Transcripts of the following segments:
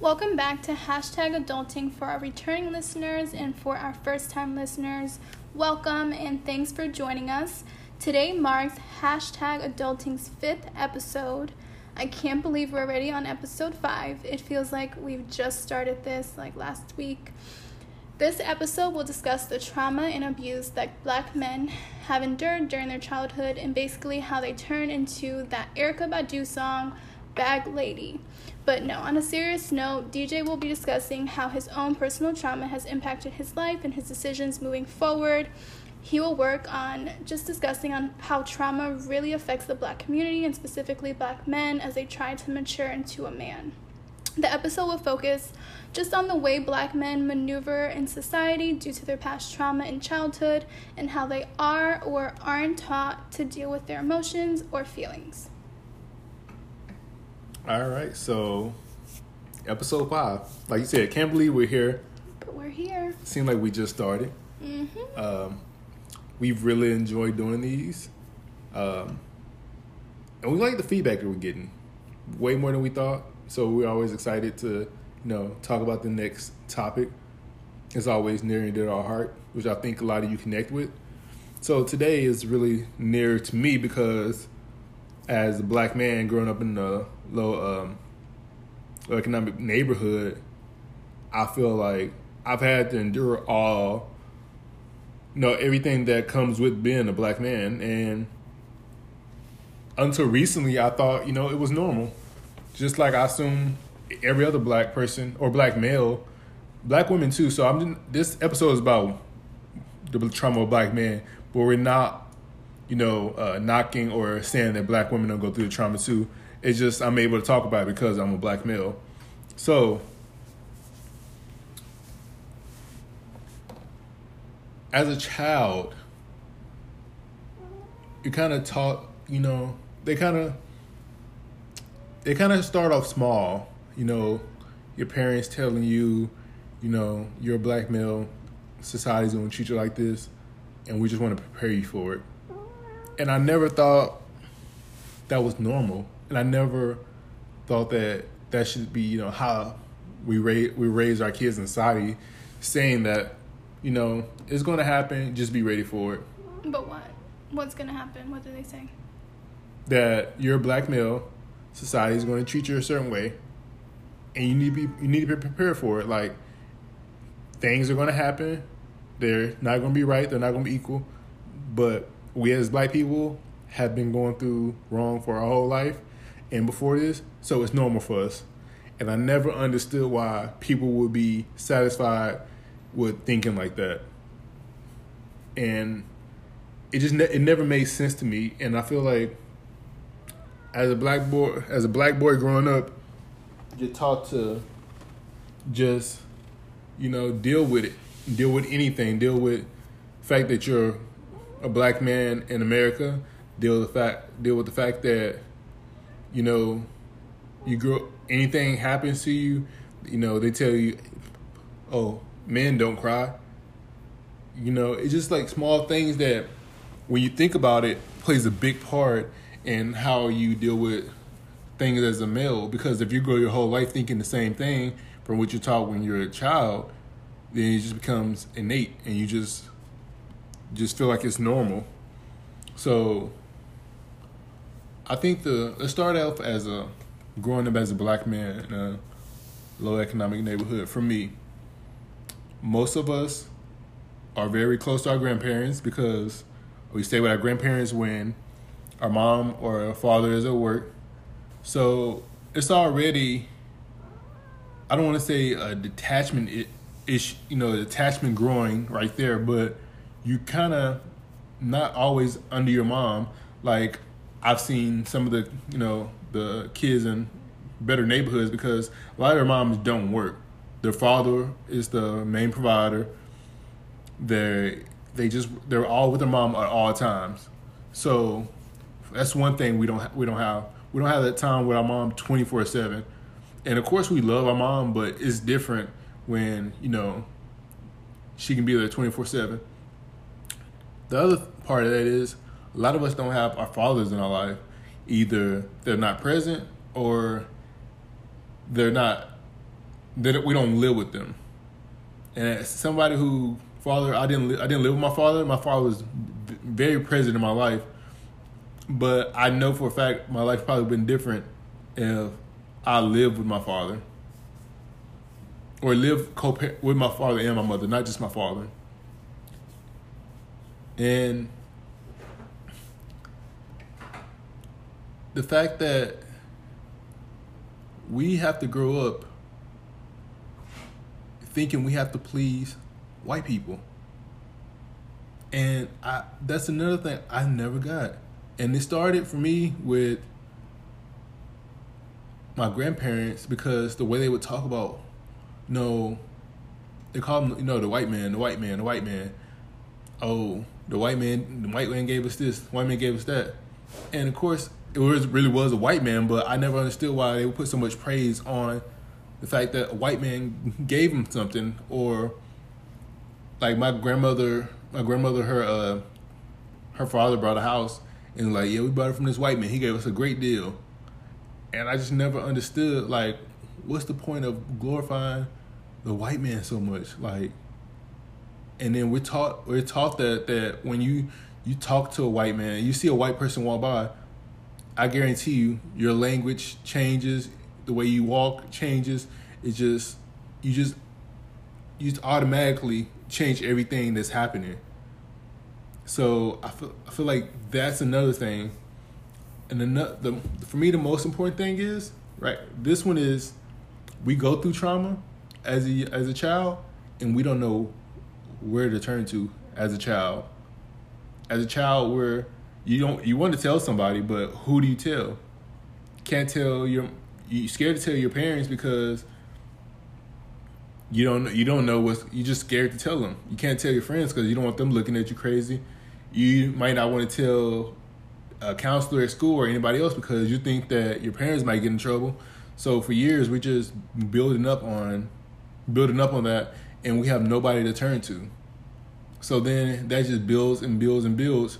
Welcome back to hashtag adulting for our returning listeners and for our first time listeners. Welcome and thanks for joining us. Today marks hashtag adulting's fifth episode. I can't believe we're already on episode five. It feels like we've just started this like last week. This episode will discuss the trauma and abuse that black men have endured during their childhood and basically how they turn into that Erykah Badu song, Bag Lady. But no, on a serious note, DJ will be discussing how his own personal trauma has impacted his life and his decisions moving forward. He will work on just discussing on how trauma really affects the black community and specifically black men as they try to mature into a man. The episode will focus just on the way black men maneuver in society due to their past trauma in childhood and how they are or aren't taught to deal with their emotions or feelings. All right, so episode five. Like you said, can't believe we're here. But we're here. Seems like we just started. Mm-hmm. Um, we've really enjoyed doing these, um, and we like the feedback that we're getting, way more than we thought. So we're always excited to, you know, talk about the next topic. It's always near and dear to our heart, which I think a lot of you connect with. So today is really near to me because, as a black man growing up in a low um, economic neighborhood, I feel like I've had to endure all, you know, everything that comes with being a black man. And until recently, I thought, you know, it was normal. Just like I assume every other black person or black male, black women too. So I'm this episode is about the trauma of black men, but we're not, you know, uh, knocking or saying that black women don't go through the trauma too. It's just I'm able to talk about it because I'm a black male. So, as a child, you kind of taught, you know, they kind of they kind of start off small, you know, your parents telling you, you know, you're a black male, society's gonna treat you like this, and we just want to prepare you for it. And I never thought that was normal, and I never thought that that should be, you know, how we raise we raise our kids in society, saying that, you know, it's gonna happen. Just be ready for it. But what? What's gonna happen? What do they say? That you're a black male, society is going to treat you a certain way, and you need to be you need to be prepared for it. Like things are going to happen. They're not going to be right. They're not going to be equal. But we as black people have been going through wrong for our whole life, and before this, so it's normal for us. And I never understood why people would be satisfied with thinking like that. And it just ne- it never made sense to me. And I feel like as a black boy, as a black boy growing up, you're taught to just, you know, deal with it, deal with anything, deal with the fact that you're a black man in America, deal with the fact, deal with the fact that, you know, you grow, anything happens to you, you know, they tell you, oh, men don't cry. You know, it's just like small things that, when you think about it, plays a big part in how you deal with things as a male. Because if you grow your whole life thinking the same thing from what you're taught when you're a child, then it just becomes innate, and you just just feel like it's normal. So, I think the start off as a growing up as a black man in a low economic neighborhood. For me, most of us are very close to our grandparents because we stay with our grandparents when our mom or our father is at work. So it's already, I don't want to say a detachment ish, you know, detachment growing right there, but you kind of not always under your mom. Like I've seen some of the, you know, the kids in better neighborhoods because a lot of their moms don't work. Their father is the main provider. They they just they're all with their mom at all times. So that's one thing we don't we don't have. We don't have that time with our mom twenty four seven. And of course we love our mom, but it's different when you know she can be there twenty four seven. The other part of that is a lot of us don't have our fathers in our life. Either they're not present or they're not we don't live with them. And as somebody who father, I didn't li- I didn't live with my father. My father was very present in my life, but I know for a fact my life probably been different if I lived with my father or live co with my father and my mother, not just my father. And the fact that we have to grow up thinking we have to please white people. And I that's another thing I never got. And it started for me with my grandparents because the way they would talk about you know they call him you know the white man, the white man, the white man. Oh, the white man the white man gave us this, the white man gave us that. And of course it was really was a white man, but I never understood why they would put so much praise on the fact that a white man gave him something or like my grandmother my grandmother her uh her father brought a house and like yeah we bought it from this white man. He gave us a great deal. And i just never understood like what's the point of glorifying the white man so much? Like and then we're taught we're taught that that when you you talk to a white man you see a white person walk by i guarantee you your language changes the way you walk changes it just you just you just automatically change everything that's happening. So I feel I feel like that's another thing. And another the, for me the most important thing is right. This one is we go through trauma as a as a child and we don't know where to turn to as a child. As a child, where you don't you want to tell somebody, but who do you tell? Can't tell your you scared to tell your parents because you don't you don't know what you just scared to tell them. You can't tell your friends because you don't want them looking at you crazy. You might not want to tell a counselor at school or anybody else because you think that your parents might get in trouble. So for years we're just building up on building up on that and we have nobody to turn to. So then that just builds and builds and builds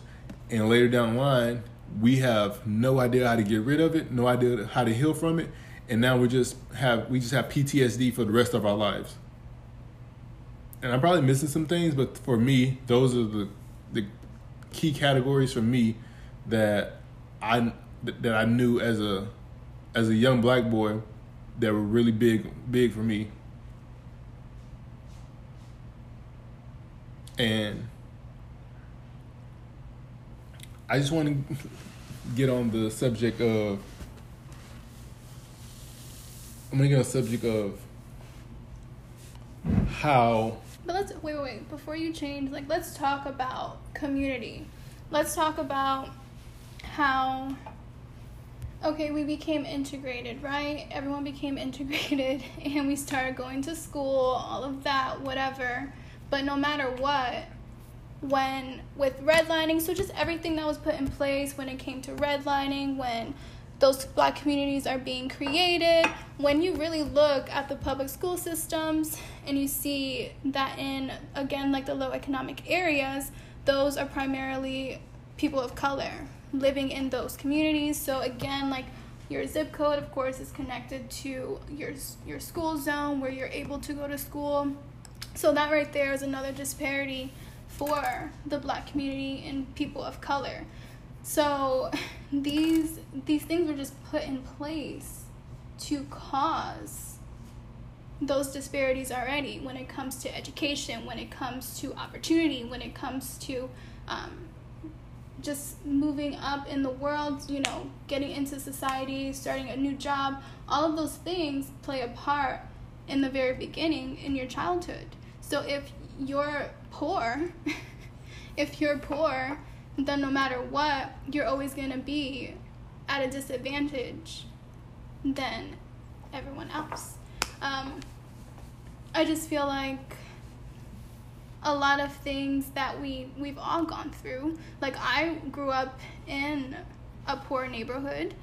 and later down the line we have no idea how to get rid of it, no idea how to heal from it and now we just have we just have PTSD for the rest of our lives. And I'm probably missing some things, but for me, those are the the key categories for me that I that I knew as a as a young black boy that were really big big for me. And I just want to get on the subject of I'm gonna get on the subject of how. But let's wait, wait, wait. Before you change, like, let's talk about community. Let's talk about how. Okay, we became integrated, right? Everyone became integrated, and we started going to school, all of that, whatever. But no matter what, when with redlining, so just everything that was put in place when it came to redlining, when those black communities are being created. When you really look at the public school systems and you see that in, again, like the low economic areas, those are primarily people of color living in those communities. So, again, like your zip code, of course, is connected to your, your school zone where you're able to go to school. So, that right there is another disparity for the black community and people of color. So these these things were just put in place to cause those disparities already when it comes to education, when it comes to opportunity, when it comes to um, just moving up in the world, you know, getting into society, starting a new job, all of those things play a part in the very beginning in your childhood. So if you're poor, if you're poor, then no matter what, you're always going to be at a disadvantage than everyone else. Um, I just feel like a lot of things that we we've all gone through. Like I grew up in a poor neighborhood.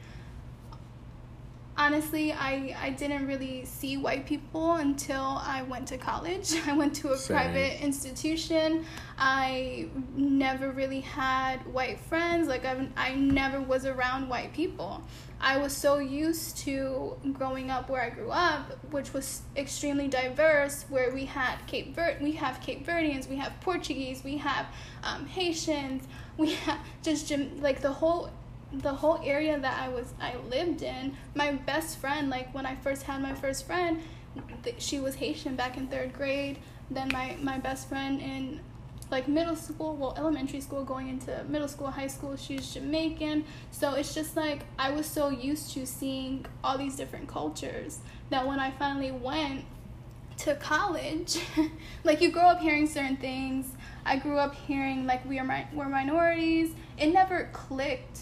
Honestly I, I didn't really see white people until i went to college. I went to a Same. private institution. I never really had white friends. Like I've, i never was around white people. I was so used to growing up where i grew up which was extremely diverse where we had cape Verde, we have cape verdeans we have portuguese we have um, haitians we have just like the whole the whole area that I was I lived in, my best friend, like when I first had my first friend, th- she was Haitian back in third grade. Then my my best friend in like middle school, well elementary school, going into middle school, high school, she's Jamaican. So it's just like I was so used to seeing all these different cultures that when I finally went to college, like you grow up hearing certain things. I grew up hearing like we are mi- we're minorities. It never clicked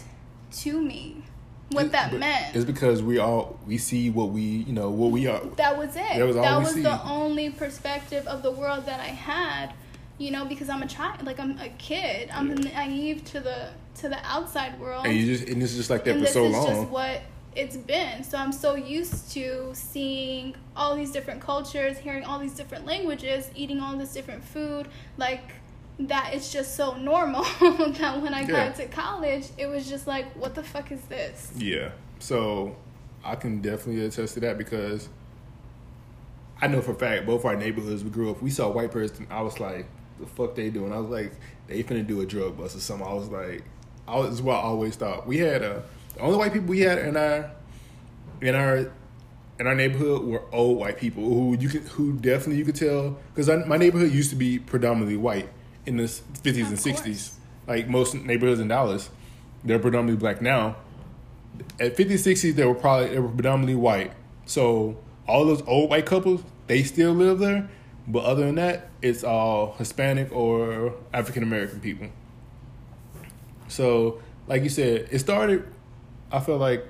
to me what that meant. It's because we all we see what we you know what we are. that was it. That was all we see. the only perspective of the world that I had. You know, because I'm a child, like I'm a kid. I'm Yeah. naive to the to the outside world. And you just and it's just like that and for this so is long. just what it's been. So I'm so used to seeing all these different cultures, hearing all these different languages, eating all this different food, like that it's just so normal that when I Yeah. got to college, it was just like, what the fuck is this? Yeah. So I can definitely attest to that because I know for a fact both our neighborhoods we grew up, we saw a white person. I was like, the fuck they doing? I was like, they finna do a drug bust or something. I was like, I was, what I always thought. We had a, the only white people we had in our, in our, in our neighborhood were old white people who you could, who definitely you could tell because my neighborhood used to be predominantly white in the 50s and Of 60s. Like most neighborhoods in Dallas, they're predominantly black now at 50s, 60s, they were probably they were predominantly white. So all those old white couples, they still live there. But other than that, it's all Hispanic or African American people. So, like you said, it started. I feel like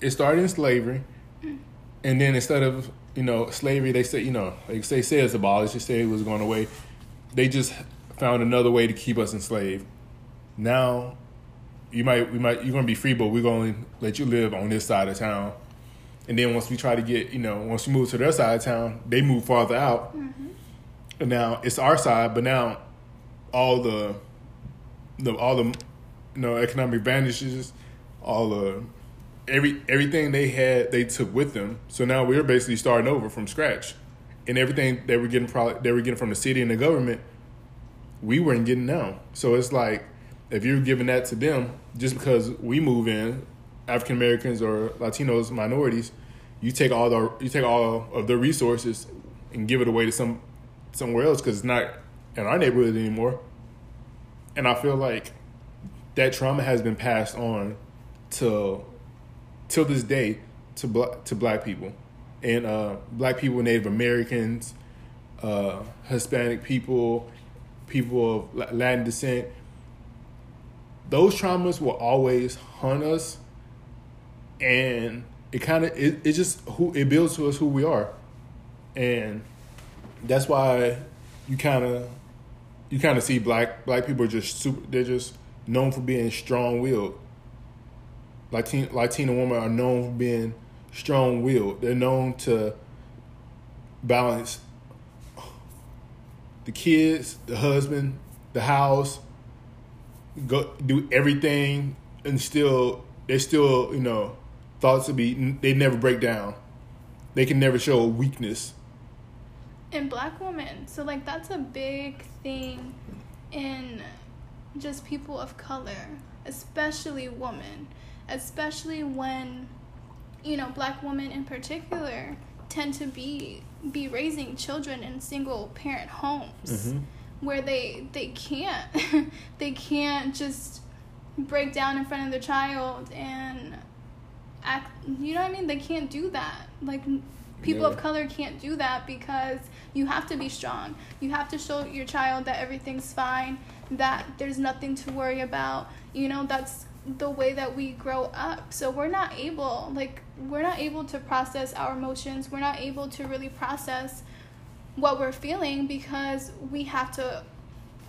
it started in slavery, and then instead of you know slavery, they say you know like they say it's abolished. They say it was going away. They just found another way to keep us enslaved. Now you might we might you're gonna be free, but we're gonna let you live on this side of town. And then once we try to get, you know, once we move to their side of town, they move farther out. Mm-hmm. And now it's our side, but now all the the all the you know economic advantages, all the every everything they had they took with them. So now we're basically starting over from scratch. And everything they were getting probably they were getting from the city and the government, we weren't getting now. So it's like if you're giving that to them, just because we move in, African Americans or Latinos, minorities, you take all the you take all of the resources and give it away to some somewhere else because it's not in our neighborhood anymore. And I feel like that trauma has been passed on to till this day to black to black people and uh, black people, Native Americans, uh, Hispanic people, people of Latin descent. Those traumas will always haunt us, and it kind of it, it just who it builds to us who we are, and that's why you kind of you kind of see black black people are just super. They're just known for being strong willed. Latin Latina women are known for being strong willed. They're known to balance the kids, the husband, the house, go do everything, and still they still you know thoughts to be they never break down. They can never show a weakness. and black women so like that's a big thing in just people of color especially women especially when you know black women in particular tend to be be raising children in single parent homes mm-hmm. where they they can't they can't just break down in front of their child and act you know what i mean? They can't do that. Like people of color can't do that because you have to be strong. You have to show your child that everything's fine that there's nothing to worry about. You know that's the way that we grow up. So we're not able like we're not able to process our emotions. We're not able to really process what we're feeling because we have to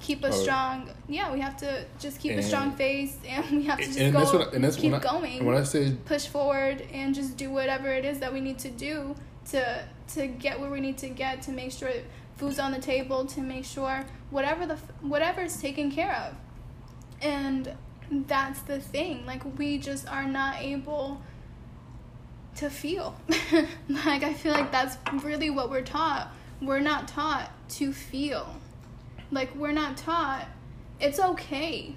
keep a Oh. strong yeah we have to just keep a strong face and we have to just and go that's what and that's keep when I, going. when I say push forward and just do whatever it is that we need to do to to get where we need to get to make sure food's on the table to make sure whatever the whatever is taken care of. And that's the thing. Like we just are not able to feel. Like i feel like that's really what we're taught. We're not taught to feel. Like we're not taught it's okay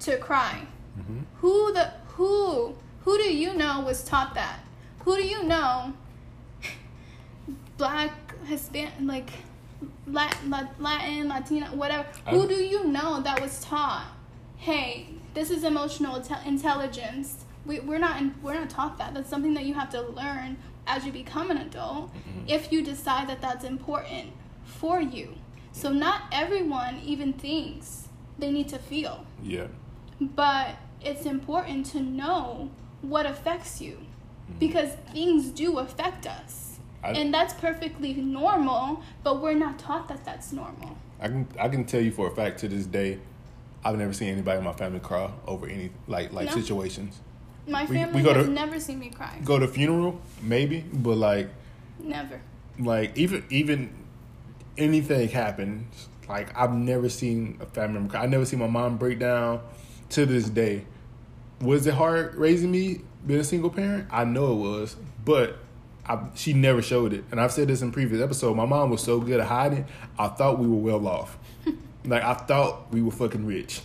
to cry. Mhm. who the who who do you know was taught that? Who do you know black hispanic like latin, latin latina whatever. Who do you know that was taught hey this is emotional inte- intelligence. We, we're not in, we're not taught that. That's something that you have to learn as you become an adult mm-hmm. if you decide that that's important for you. So not everyone even thinks they need to feel. Yeah. But it's important to know what affects you mm-hmm. because things do affect us. I- and that's perfectly normal but we're not taught that that's normal. I can I can tell you for a fact to this day, I've never seen anybody in my family cry over any like like No. situations. my family we go has to- never seen me cry Go to funeral maybe, but like never like even even anything happens, like I've never seen a family member cry. I never seen my mom break down. To this day, was it hard raising me being a single parent? I know it was, but I, she never showed it. And I've said this in previous episode. My mom was so good at hiding. I thought we were well off. Like I thought we were fucking rich.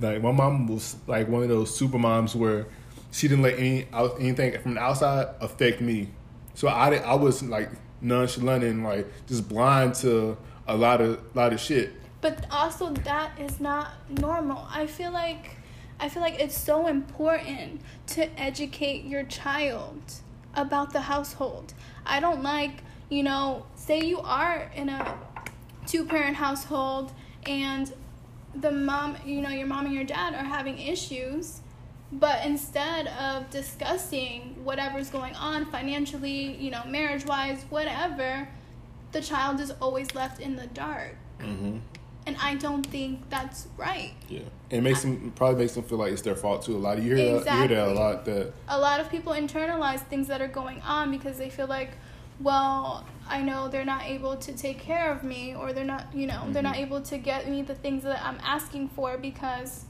Like my mom was like one of those super moms where she didn't let any anything from the outside affect me. So I did, I was like nonchalant and like just blind to a lot of lot of shit. but also that is not normal i feel like i feel like it's so important to educate your child about the household i don't like you know say you are in a two parent household and the mom you know your mom and your dad are having issues but instead of discussing whatever's going on financially you know marriage wise whatever the child is always left in the dark Mm-hmm. and I don't think that's right. Yeah, it makes them probably makes them feel like it's their fault too. A lot of you hear that, you hear that a lot. That A lot of people internalize things that are going on because they feel like, well, I know they're not able to take care of me, or they're not, you know, they're not Mhm. able to get me the things that I'm asking for because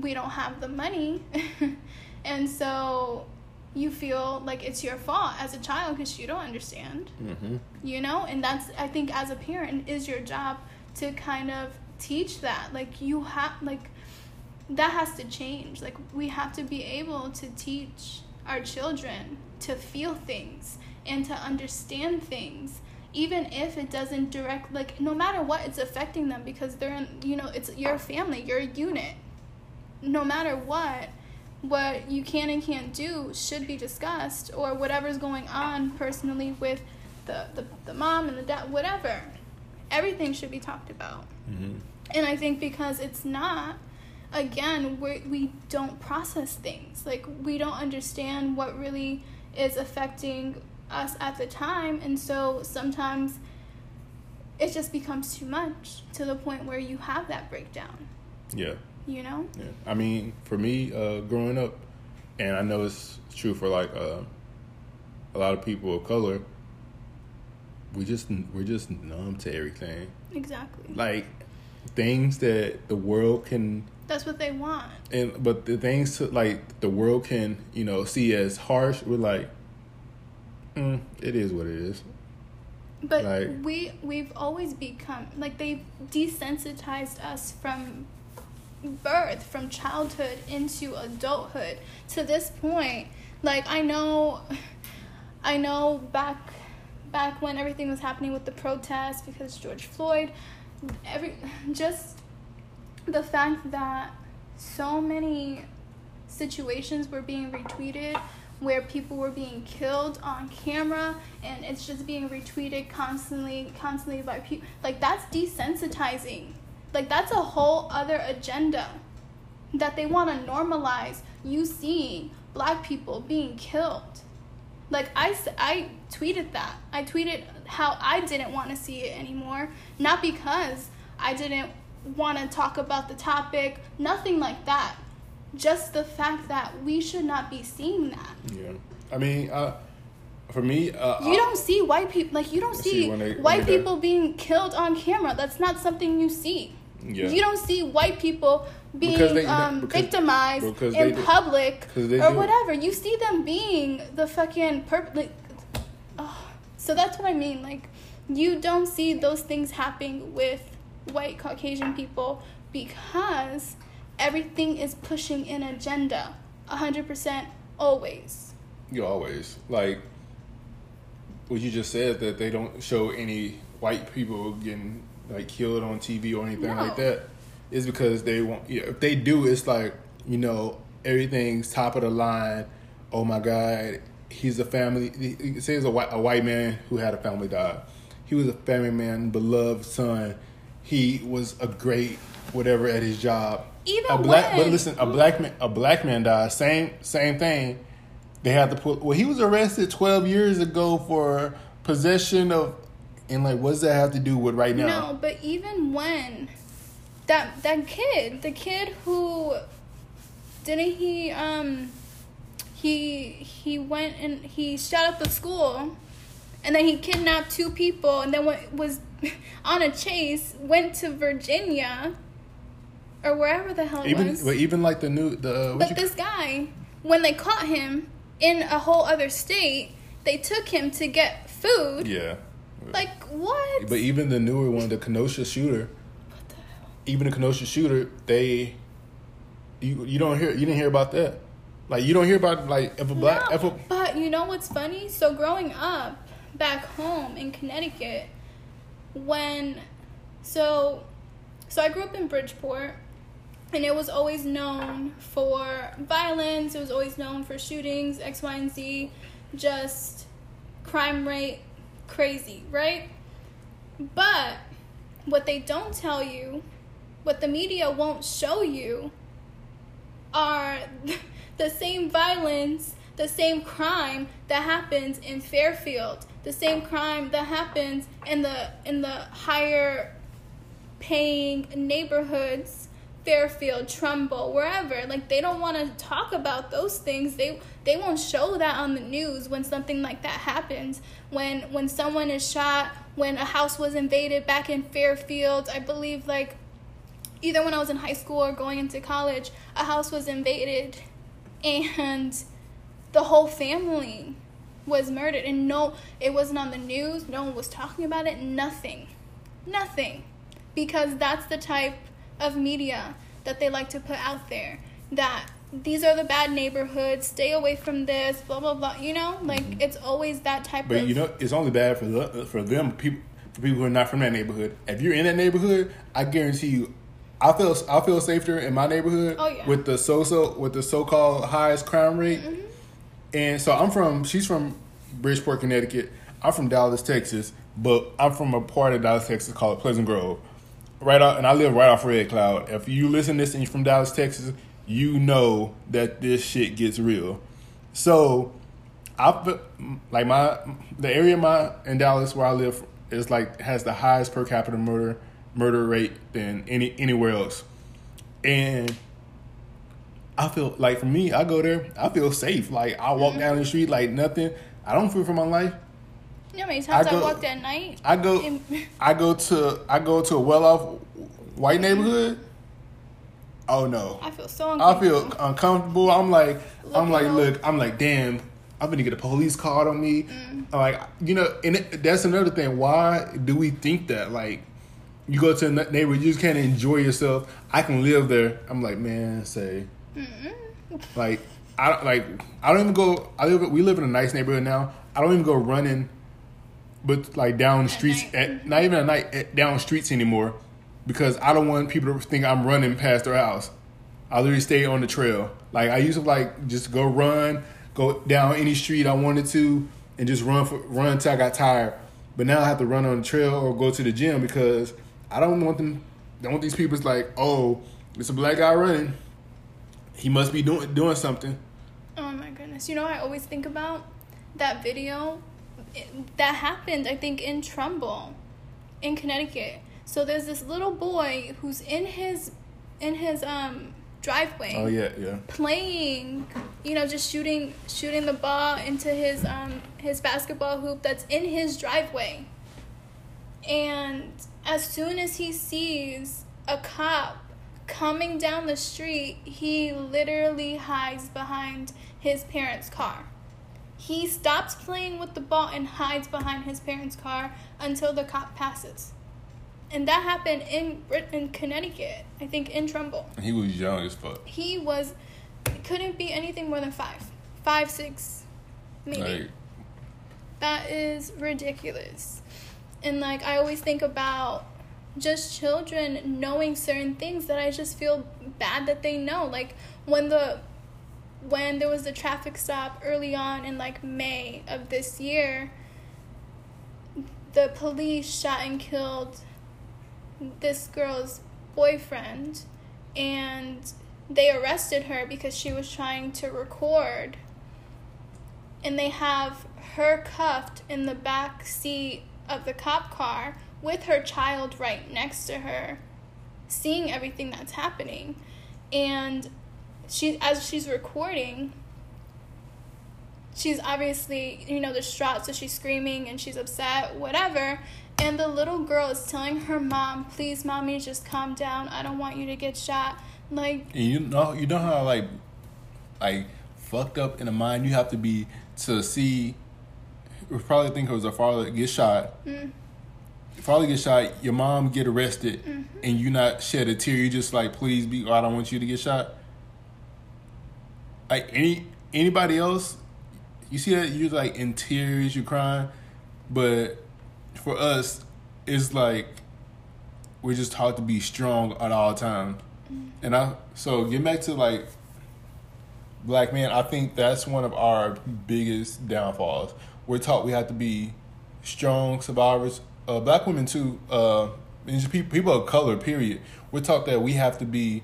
we don't have the money. and so you feel like it's your fault as a child because you don't understand. mm-hmm. you know and that's i think as a parent is your job to kind of teach that like you have like that has to change like we have to be able to teach our children to feel things and to understand things even if it doesn't direct like no matter what it's affecting them because they're in you know it's your family your unit. No matter what what you can and can't do should be discussed or whatever's going on personally with the, the, the mom and the dad whatever. Everything should be talked about. Mm-hmm. and i think because it's not again we we don't process things. Like we don't understand what really is affecting us at the time and so sometimes it just becomes too much to the point where you have that breakdown Yeah, you know yeah. I mean, for me, uh, growing up, and I know it's true for like uh, a lot of people of color. We just we're just numb to everything. exactly Like things that the world can that's what they want and but the things to, like the world can you know see as harsh we're like mm, it is what it is But Like- we we've always become like they've desensitized us from birth, from childhood into adulthood to this point. Like I know I know back back when everything was happening with the protests because George Floyd, every just the fact that so many situations were being retweeted where people were being killed on camera and it's just being retweeted constantly constantly by people like that's desensitizing like that's a whole other agenda that they want to normalize you seeing black people being killed like I, I tweeted that i tweeted how i didn't want to see it anymore not because I didn't want to talk about the topic. Nothing like that. Just the fact that we should not be seeing that. Yeah. I mean, uh, for me, uh, You don't see white people like you don't See, see, they- white people being killed on camera. That's not something you see. Yeah. You don't see white people being they- um, because- victimized because in do- public or do. whatever. You see them being the fucking perp. Like, oh. So that's what I mean. Like, you don't see those things happening with white Caucasian people because everything is pushing an agenda. hundred percent always. You always like what you just said that they don't show any white people getting like killed on TV or anything No. like that is because they want. Yeah, if they do, it's like you know everything's top of the line. Oh my God, he's a family. he- he says a white a white man who had a family die. He was a family man, beloved son. He was a great whatever at his job. Even a black, but listen, a black man, a black man died. Same, same thing. They had to put. Well, he was arrested twelve years ago for possession of, and like, what does that have to do with right now? No, but even when that that kid, the kid who didn't he um he he went and he shot up the school and then he kidnapped two people and then went, was on a chase went to Virginia or wherever the hell even, was. but even like the new the. Uh, But this guy, when they caught him in a whole other state, they took him to get food. yeah. Like what? But even the newer one, the Kenosha shooter, what the hell? even the Kenosha shooter, they, you you don't hear you didn't hear about that. Like you don't hear about like if a black No, if a but you know what's funny? So growing up back home in Connecticut, when so so I grew up in Bridgeport and it was always known for violence, it was always known for shootings, X, Y, and Z, just crime rate crazy, right? But what they don't tell you, what the media won't show you, are the same violence, the same crime that happens in Fairfield, the same crime that happens in the in the higher paying neighborhoods, Fairfield, Trumbull, wherever. Like they don't want to talk about those things. They they won't show that on the news when something like that happens. When when someone is shot, when a house was invaded back in Fairfield, I believe like either when I was in high school or going into college, a house was invaded and the whole family was murdered and no it wasn't on the news, no one was talking about it, nothing. Nothing. Because that's the type of media that they like to put out there. That these are the bad neighborhoods, stay away from this, blah blah blah. You know? Like it's always that type But of But you know, it's only bad for the, for them people for people who are not from that neighborhood. If you're in that neighborhood, I guarantee you, I feel I feel safer in my neighborhood Oh, yeah. with the so so with the so called highest crime rate. Mm-hmm. And so I'm from she's from Bridgeport, Connecticut. I'm from Dallas, Texas, but I'm from a part of Dallas, Texas called Pleasant Grove. Right out, and I live right off Red Cloud. If you listen to this and you're from Dallas, Texas, you know that this shit gets real. So I feel- like my the area my in Dallas where I live is like has the highest per capita murder murder rate than any anywhere else, and I feel like for me, I go there, I feel safe. Like I walk mm-hmm. down the street like nothing. I don't fear for my life. You know how many times I, I go- walked at night? I go, In- I go to I go to a well off white neighborhood. Oh no, I feel so I feel uncomfortable. I'm like, I'm like, look, I'm like, damn, I'm gonna get a police call on me. Mm. Like, you know, and it, that's another thing. Why do we think that? Like, you go to a neighborhood, you just can't enjoy yourself. I can live there. I'm like, man, say, like, I don't- like, I don't even go. I live. We live in a nice neighborhood now. I don't even go running, but like down the streets at not even at night at, down streets anymore because I don't want people to think I'm running past their house. I literally stay on the trail. Like I used to like just go run, go down any street I wanted to, and just run for run until I got tired. But now I have to run on the trail or go to the gym because I don't want them. Don't want these people It's like, oh, it's a black guy running. He must be doing doing something. Oh my goodness. You know I always think about? That video that happened, I think, in Trumbull, in Connecticut. So there's this little boy who's in his in his um driveway. Oh yeah, yeah. Playing, you know, just shooting shooting the ball into his um his basketball hoop that's in his driveway. And as soon as he sees a cop coming down the street, he literally hides behind his parents' car. He stops playing with the ball and hides behind his parents' car until the cop passes. And that happened in in Connecticut, I think in Trumbull. He was young as fuck. He was couldn't be anything more than five, five, six, maybe. Like, That is ridiculous. And like I always think about just children knowing certain things that I just feel bad that they know. Like when the when there was the traffic stop early on in like May of this year, the police shot and killed this girl's boyfriend and they arrested her because she was trying to record. And they have her cuffed in the back seat of the cop car with her child right next to her seeing everything that's happening. And she as she's recording she's obviously you know distraught so she's screaming and she's upset whatever and the little girl is telling her mom please mommy just calm down i don't want you to get shot like and you know, you know how like, like fucked up in the mind you have to be to see. Probably think it was a father get shot. mm, Father get shot. Your mom get arrested, Mhm. and you not shed a tear. You just like, please be. I don't want you to get shot. Like any anybody else, you see that you're like in tears, you're crying, but for us, it's like we're just taught to be strong at all times. And I so get back to like black men. I think that's one of our biggest downfalls. We're taught we have to be strong survivors. Uh, black women too. Uh, and just people, people of color. Period. We're taught that we have to be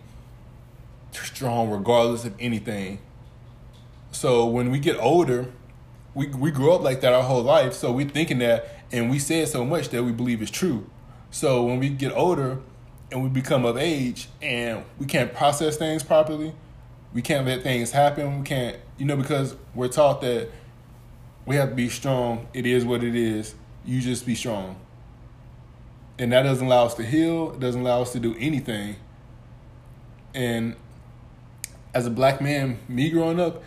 strong regardless of anything. So when we get older, we we grew up like that our whole life. So we're thinking that, and we say it so much that we believe it's true. So when we get older and we become of age and we can't process things properly, we can't let things happen. We can't, you know, because we're taught that we have to be strong. It is what it is. You just be strong. And that doesn't allow us to heal. It doesn't allow us to do anything. And as a black man, me growing up,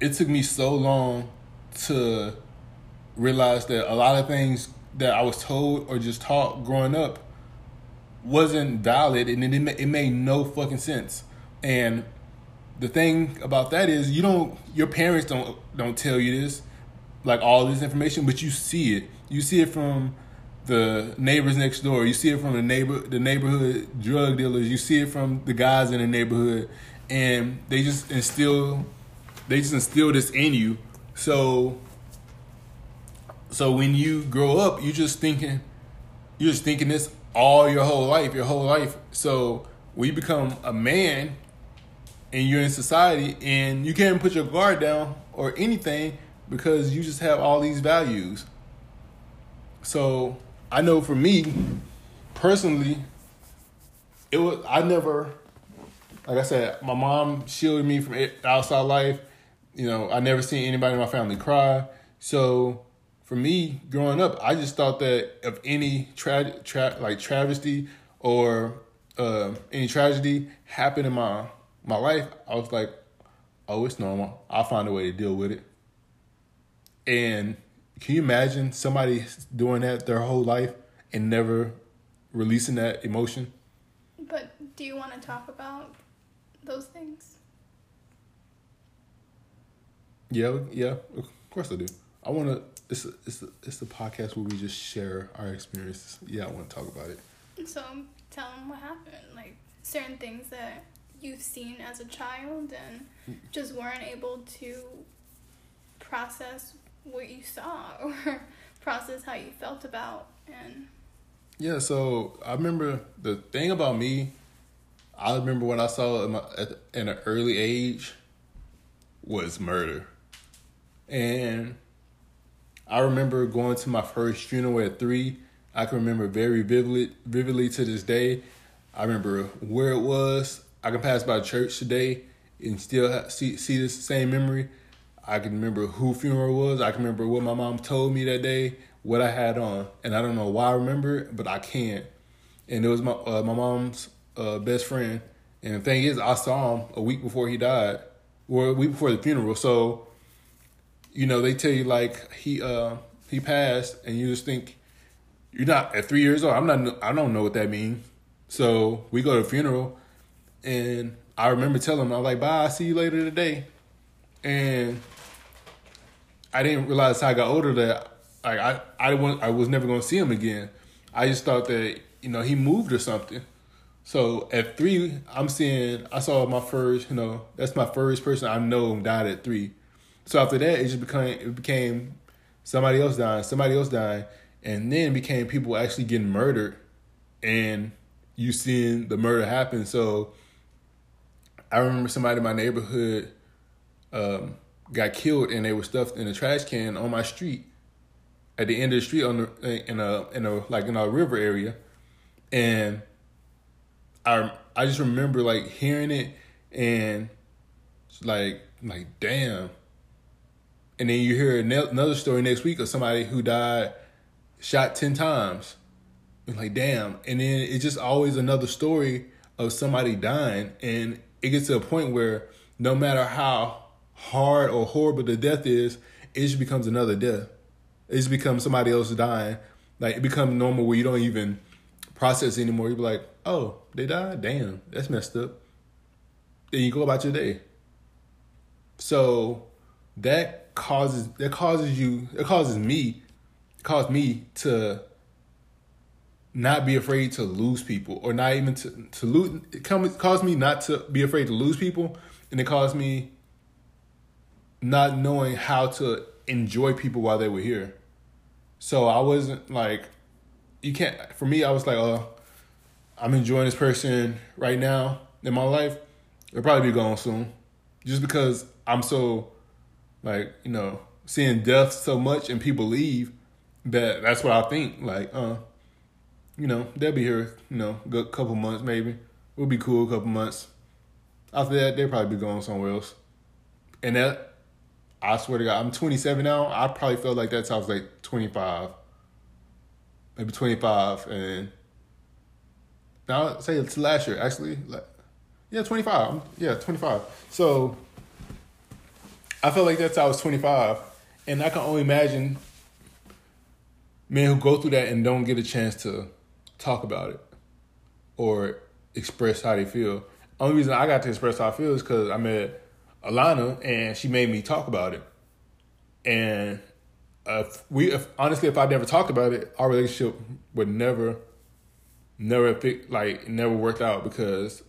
it took me so long to realize that a lot of things that I was told or just taught growing up wasn't valid and it, it made no fucking sense. And the thing about that is you don't your parents don't don't tell you this like all this information but you see it. You see it from the neighbors next door. You see it from the neighbor the neighborhood drug dealers. You see it from the guys in the neighborhood. And they just instill they just instill this in you so so when you grow up you just thinking you're just thinking this all your whole life your whole life so when you become a man and you're in society and you can't put your guard down or anything because you just have all these values. So I know for me personally, it was I never like I said, my mom shielded me from outside life. You know, I never seen anybody in my family cry. So for me, growing up, I just thought that if any tra- tra- like travesty or uh, any tragedy happened in my my life, I was like, oh, it's normal. I'll find a way to deal with it. And can you imagine somebody doing that their whole life and never releasing that emotion? but do you want to talk about those things Yeah, yeah, of course I do. I want to. It's a, it's a, it's a podcast where we just share our experiences. Yeah, I want to talk about it. So um, tell them what happened, like certain things that you've seen as a child and just weren't able to process what you saw or process how you felt about and Yeah, so I remember the thing about me. I remember when I saw in, my, at, in an early age was murder, and I remember going to my first funeral at three. I can remember very vividly, vividly to this day. I remember where it was. I can pass by church today and still see see this same memory. I can remember who funeral was. I can remember what my mom told me that day, what I had on, and I don't know why I remember it, but I can't. And it was my uh, my mom's uh, best friend. And the thing is, I saw him a week before he died, or a week before the funeral. So, you know, they tell you like he uh he passed, and you just think you're not at three years old. I'm not. I don't know what that means. So we go to the funeral, and I remember telling him, I was like, "Bye, I'll see you later today," and I didn't realize how I got older that like I I want I was never going to see him again. I just thought that you know he moved or something. So at three, I'm seeing I saw my first, you know, that's my first person I know died at three. So after that, it just became it became somebody else dying, somebody else dying, and then became people actually getting murdered, and you seeing the murder happen. So I remember somebody in my neighborhood um, got killed, and they were stuffed in a trash can on my street, at the end of the street on the in a in a like in a river area, and I I just remember like hearing it and like like damn. And then you hear another story next week of somebody who died shot 10 times. Like damn. And then it's just always another story of somebody dying and it gets to a point where no matter how hard or horrible the death is, it just becomes another death. It just becomes somebody else dying. Like it becomes normal where you don't even process anymore. You be like, oh, they died? Damn, that's messed up. Then you go about your day. So that causes that causes you it causes me caused me to not be afraid to lose people or not even to to lose it caused me not to be afraid to lose people and it caused me not knowing how to enjoy people while they were here. So I wasn't like you can't for me I was like, oh, I'm enjoying this person right now in my life, they'll probably be gone soon. Just because I'm so like, you know, seeing death so much and people leave that that's what I think. Like, uh, you know, they'll be here, you know, a couple months maybe. We'll be cool a couple months. After that, they'll probably be going somewhere else. And that, I swear to God, I'm 27 now. I probably felt like that I was like 25. Maybe 25. And now say it's last year actually. Like, Yeah, 25. Yeah, 25. So I felt like that's I was 25, and I can only imagine men who go through that and don't get a chance to talk about it or express how they feel. Only reason I got to express how I feel is because I met Alana and she made me talk about it. And if we, if, honestly, if I never talked about it, our relationship would never never like never worked out because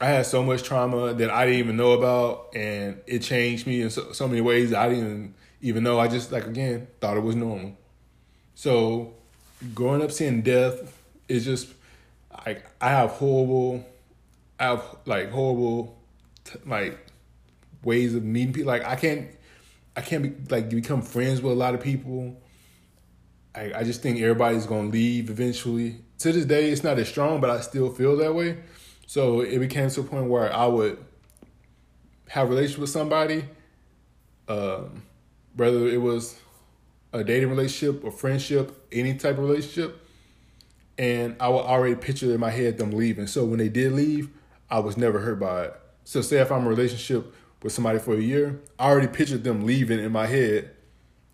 I had so much trauma that I didn't even know about, and it changed me in so, so many ways I didn't even know. I just like again thought it was normal. So growing up seeing death is just like I have horrible, I have like horrible, like ways of meeting people. Like I can't, I can't be like become friends with a lot of people. I I just think everybody's gonna leave eventually to this day, it's not as strong, but I still feel that way. So it became to a point where I would have a relationship with somebody, um, whether it was a dating relationship or friendship, any type of relationship, and I would already picture in my head them leaving. So when they did leave, I was never hurt by it. So say if I'm in a relationship with somebody for a year, I already pictured them leaving in my head.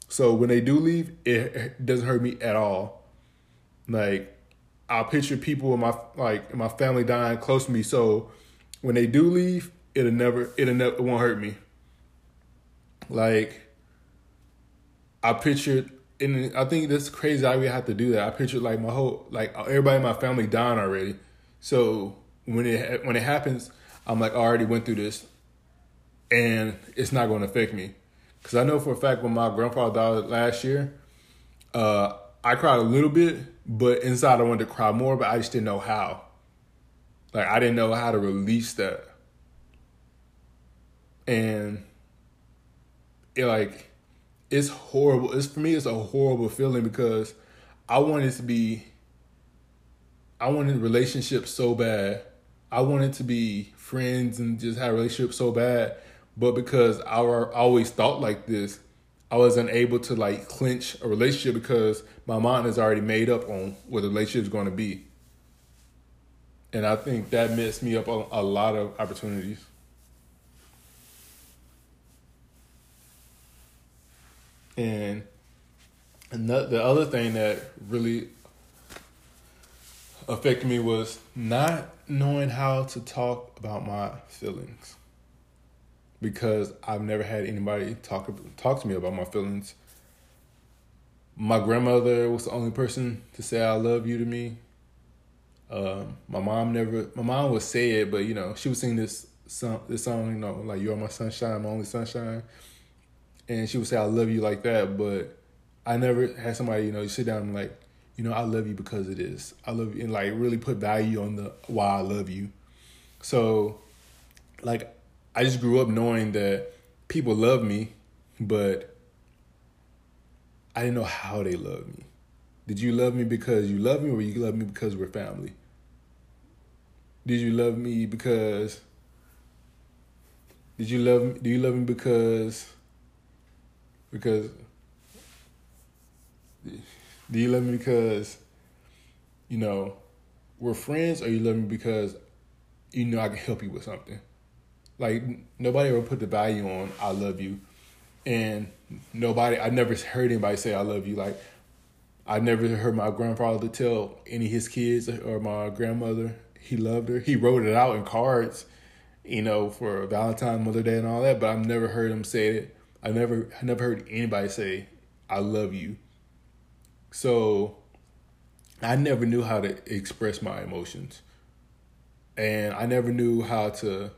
So when they do leave, it doesn't hurt me at all. Like I picture people in my like in my family dying close to me. So when they do leave, it'll never it'll never it won't hurt me. Like I pictured and I think that's crazy I would have to do that. I pictured like my whole like everybody in my family dying already. So when it when it happens, I'm like I already went through this, and it's not going to affect me, because I know for a fact when my grandfather died last year, uh, I cried a little bit, but inside I wanted to cry more, but I just didn't know how. Like I didn't know how to release that. And it like it's horrible. It's for me it's a horrible feeling because I wanted to be I wanted relationships so bad. I wanted to be friends and just have relationships so bad, but because I always thought like this, I was unable to like clinch a relationship because my mind is already made up on what the relationship is going to be. And I think that messed me up on a lot of opportunities. And the other thing that really affected me was not knowing how to talk about my feelings because I've never had anybody talk talk to me about my feelings. My grandmother was the only person to say I love you to me. Um, my mom never. My mom would say it, but you know, she would sing this song. This song, you know, like "You're my sunshine, my only sunshine," and she would say I love you like that. But I never had somebody, you know, you sit down and like, you know, I love you because it is. I love you and like really put value on the why I love you. So, like, I just grew up knowing that people love me, but I didn't know how they love me. Did you love me because you love me or you love me because we're family? Did you love me because Did you love me do you love me because because do you love me because you know we're friends or you love me because you know I can help you with something? Like nobody ever put the value on I love you. And nobody I never heard anybody say I love you. Like I never heard my grandfather tell any of his kids or my grandmother he loved her. He wrote it out in cards, you know, for Valentine, Mother Day, and all that. But I've never heard him say it. I never, I never heard anybody say, "I love you." So, I never knew how to express my emotions, and I never knew how to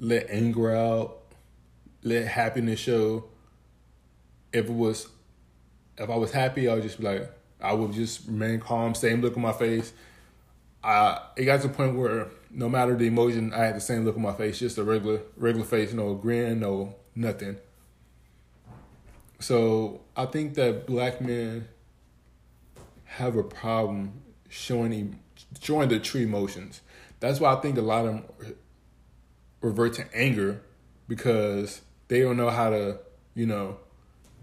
let anger out, let happiness show. If it was, if I was happy, I would just be like, I would just remain calm, same look on my face. I it got to the point where no matter the emotion, I had the same look on my face, just a regular regular face, no grin, no nothing. So I think that black men have a problem showing showing the true emotions. That's why I think a lot of them revert to anger because they don't know how to, you know,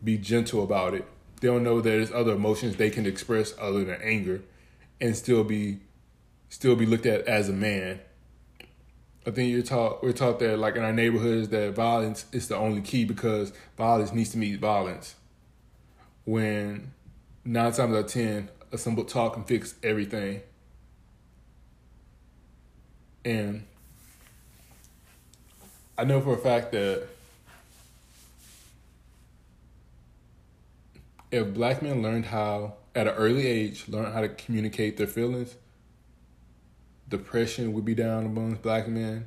be gentle about it. They don't know that there's other emotions they can express other than anger and still be still be looked at as a man. I think you're taught we're taught that like in our neighborhoods that violence is the only key because violence needs to meet violence. When nine times out of ten, a simple talk can fix everything. And I know for a fact that if black men learned how, at an early age, learn how to communicate their feelings, depression would be down amongst black men.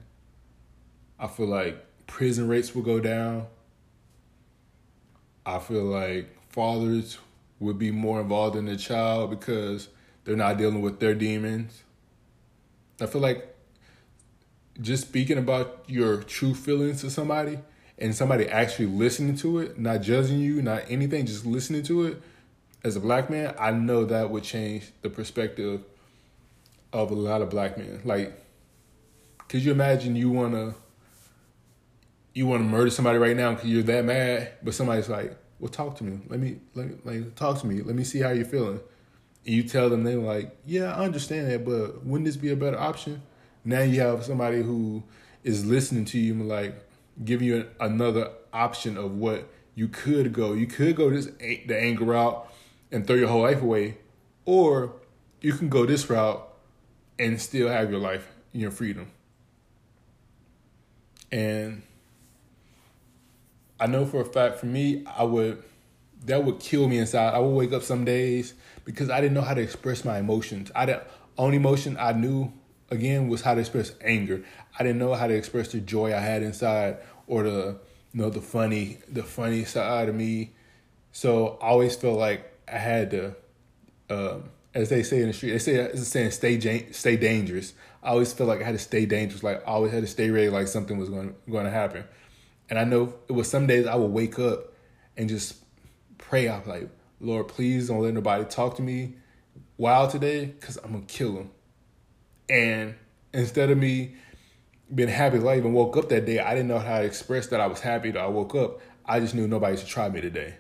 I feel like prison rates will go down. I feel like fathers would be more involved in the child because they're not dealing with their demons. I feel like just speaking about your true feelings to somebody and somebody actually listening to it, not judging you, not anything, just listening to it, as a black man, I know that would change the perspective of a lot of black men. Like, could you imagine you wanna you wanna murder somebody right now because you're that mad, but somebody's like, "Well, talk to me. Let me let me like talk to me. Let me see how you're feeling." And you tell them they're like, "Yeah, I understand that, but wouldn't this be a better option?" Now you have somebody who is listening to you and like giving you another option of what you could go. You could go this the anger route and throw your whole life away, or you can go this route and still have your life, and your freedom. And I know for a fact for me, I would that would kill me inside. I would wake up some days because I didn't know how to express my emotions. I the only emotion I knew again was how to express anger. I didn't know how to express the joy I had inside or the you know the funny the funny side of me. So I always felt like I had to, um, as they say in the street, they say it's saying stay stay dangerous. I always felt like I had to stay dangerous. Like I always had to stay ready, like something was going going to happen. And I know it was some days I would wake up and just pray. I was like, Lord, please don't let nobody talk to me wild today because I'm to kill them. And instead of me being happy that I even woke up that day, I didn't know how to express that I was happy that I woke up. I just knew nobody should try me today.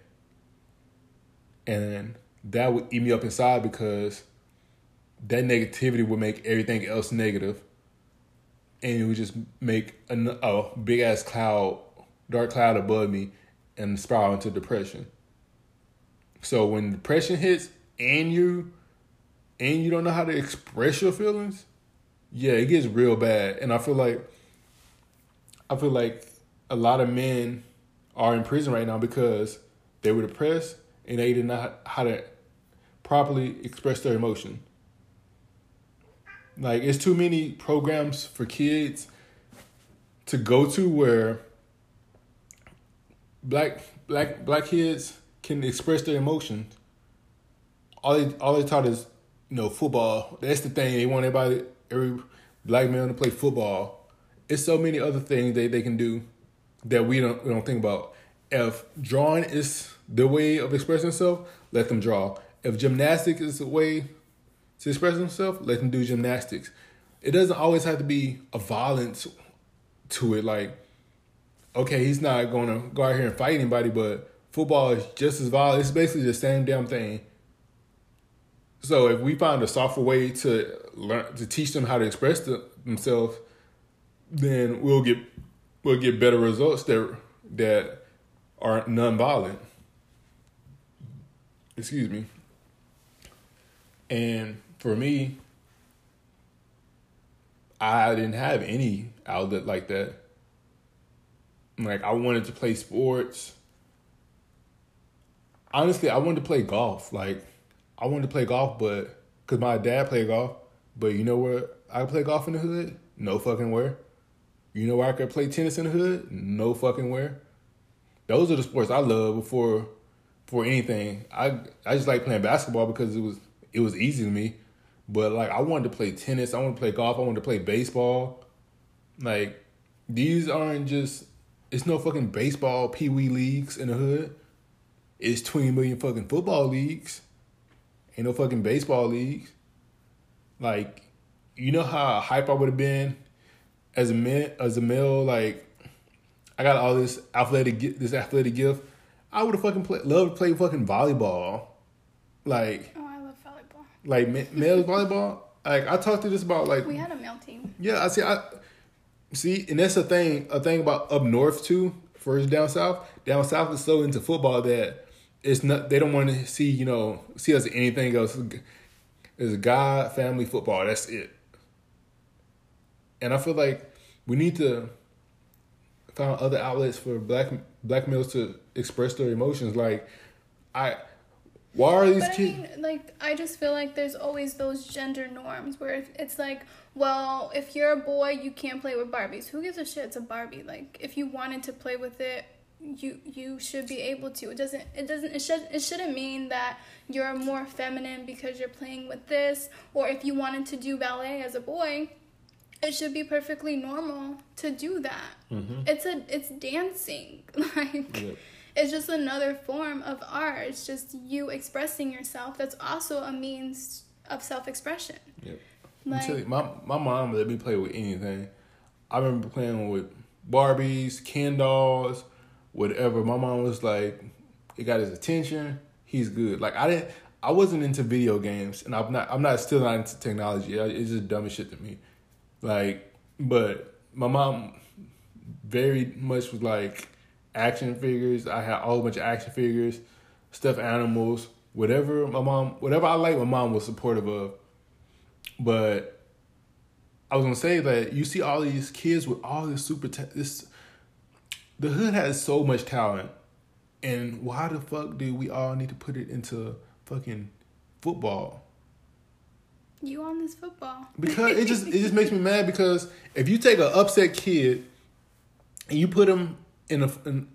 And that would eat me up inside because that negativity would make everything else negative and it would just make a, a big ass cloud, dark cloud above me, and spiral into depression. So when depression hits and you and you don't know how to express your feelings, yeah, it gets real bad. And I feel like I feel like a lot of men are in prison right now because they were depressed and they didn't know how to properly express their emotion. Like it's too many programs for kids to go to where black black black kids can express their emotions. All they all they taught is you know football. That's the thing they want everybody every black man to play football. It's so many other things that they can do that we don't we don't think about. If drawing is the way of expressing themselves, let them draw. If gymnastics is the way to express himself, let them do gymnastics. It doesn't always have to be a violence to it. Like, okay, he's not to go out here and fight anybody, but football is just as violent. It's basically the same damn thing. So if we find a softer way to learn to teach them how to express the, themselves, then we'll get we'll get better results that that are non-violent. Excuse me. And for me, I didn't have any outlet like that. Like I wanted to play sports. Honestly, I wanted to play golf. Like I wanted to play golf, but because my dad played golf. But you know where I play golf in the hood? No fucking where. You know where I could play tennis in the hood? No fucking where. Those are the sports I love before, before anything. I I just like playing basketball because it was it was easy to me. But like I wanted to play tennis, I wanted to play golf, I wanted to play baseball. Like these aren't just it's no fucking baseball pee wee leagues in the hood. It's twenty million fucking football leagues. Ain't no fucking baseball leagues. Like, you know how hype I would have been as a man as a male, like I got all this athletic this athletic gift. I would have fucking play, loved to play fucking volleyball. Like oh, I love volleyball. like male volleyball. Like I talked to this about like we had a male team. Yeah, I see. I see, and that's a thing. A thing about up north too. First down south, down south is so into football that it's not. They don't want to see you know see us anything else. It's God, family, football. That's it. And I feel like we need to find other outlets for black black males to express their emotions. Like I why are these but kids? I mean, like, I just feel like there's always those gender norms where it's like, well, if you're a boy, you can't play with Barbies. Who gives a shit? It's a Barbie. Like, if you wanted to play with it, you you should be able to. It doesn't. It doesn't. It should. It shouldn't mean that you're more feminine because you're playing with this, or if you wanted to do ballet as a boy, it should be perfectly normal to do that. Mm-hmm. It's a. It's dancing. Like. It's just another form of art. It's just you expressing yourself. That's also a means of self expression. Yep. Like, you, my my mom let me play with anything. I remember playing with Barbies, Ken dolls, whatever. My mom was like, it got his attention. He's good. Like I didn't. I wasn't into video games, and I'm not. I'm not still not into technology. It's just dumb shit to me. Like, but my mom very much was like, action figures. I had all a bunch of action figures, stuffed animals, whatever my mom, whatever I like, my mom was supportive of. But I was gonna say that you see all these kids with all this super ta- this. The hood has so much talent, and why the fuck do we all need to put it into fucking football? You on this football? Because it just it just makes me mad because if you take an upset kid and you put him in a in,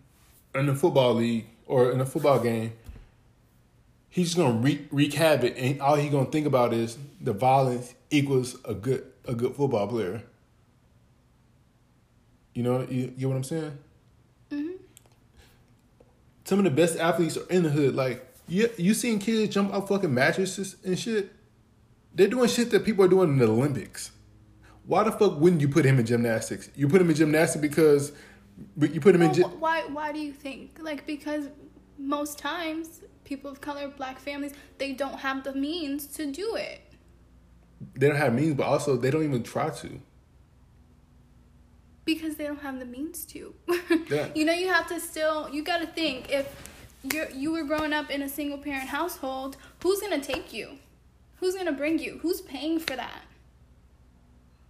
in a football league or in a football game, he's just gonna wreak, wreak havoc, and all he's gonna think about is the violence equals a good a good football player. You know, you get what I'm saying? Some of the best athletes are in the hood. Like You you seen kids jump off fucking mattresses and shit? They're doing shit that people are doing in the Olympics. Why the fuck wouldn't you put him in gymnastics? You put him in gymnastics because but you put him in. Well, Gy- wh- why? Why do you think? Like because most times people of color, black families, they don't have the means to do it. they don't have means, but also they don't even try to. Because they don't have the means to. Yeah. You know, you have to still. You got to think if you're you were growing up in a single parent household, who's gonna take you? Who's gonna bring you? Who's paying for that?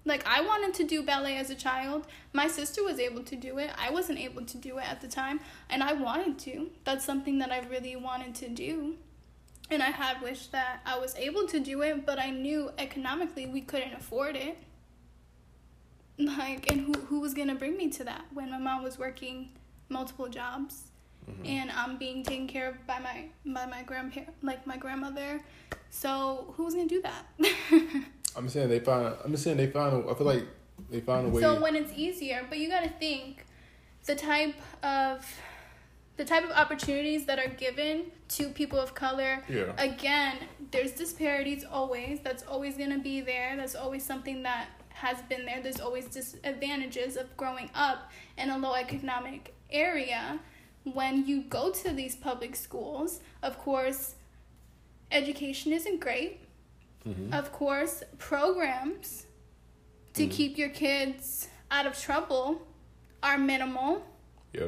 Like I wanted to do ballet as a child. My sister was able to do it. I wasn't able to do it at the time, and I wanted to. That's something that I really wanted to do. And I had wished that I was able to do it, but I knew economically we couldn't afford it like and who who was gonna bring me to that when my mom was working multiple jobs mm-hmm. and I'm being taken care of by my by my grandparent like my grandmother so who was gonna do that I'm saying they found. I'm saying they found. I feel like they found a way. so when it's easier but you gotta think the type of the type of opportunities that are given to people of color Yeah. again there's disparities always that's always going to be there that's always something that has been there there's always disadvantages of growing up in a low economic area. When you go to these public schools of course education isn't great. Mm-hmm. Of course programs to mm-hmm. keep your kids out of trouble are minimal. Yeah.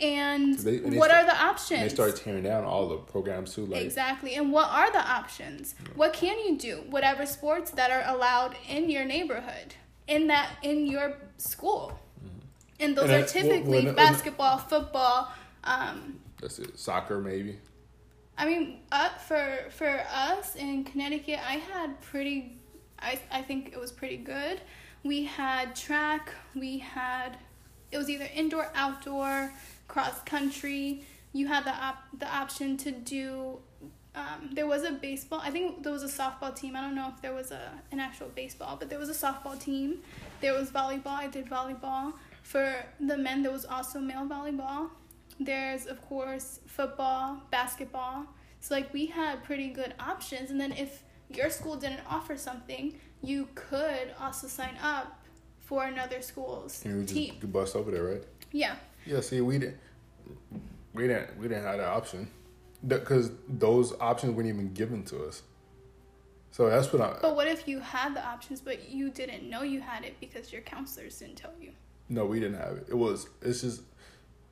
And They- they what start- are the options they start tearing down all the programs too. Like exactly. And what are the options? What can you do? Whatever sports that are allowed in your neighborhood, in that in your school. And those Mm-hmm. And are typically basketball, football. Um, that's it. Soccer maybe. I mean, uh, for for us in Connecticut, I had pretty. I I think it was pretty good. We had track. We had. It was either indoor, outdoor, cross country. You had the op- the option to do. Um, there was a baseball. I think there was a softball team. I don't know if there was a an actual baseball, but there was a softball team. There was volleyball. I did volleyball. For the men, there was also male volleyball. There's of course football, basketball. So like we had pretty good options. And then if your school didn't offer something, you could also sign up for another school's And we just team. could bust over there, right? Yeah. Yeah. See, we didn't. We didn't. We didn't have that option, because those options weren't even given to us. So that's what I. But what if you had the options but you didn't know you had it because your counselors didn't tell you? No, we didn't have it. It was. It's just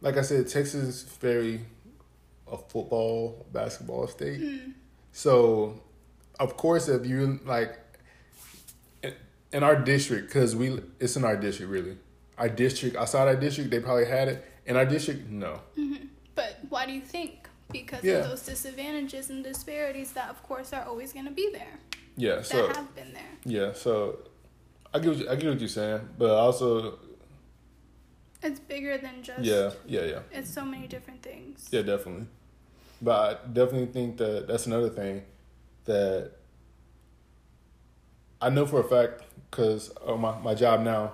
like I said. Texas is very a football, basketball state. Hmm. So, of course, if you like in- in our district, because we it's in our district really. Our district outside our district, they probably had it. In our district, no. Mm-hmm. But why do you think? Because Yeah. of those disadvantages and disparities that of course are always gonna be there. Yeah. That So have been there. yeah. So I get what you, I get what you're saying, but also It's bigger than just yeah, yeah, yeah. it's so many different things. Yeah, definitely. But I definitely think that that's another thing that I know for a fact because of my, my job now.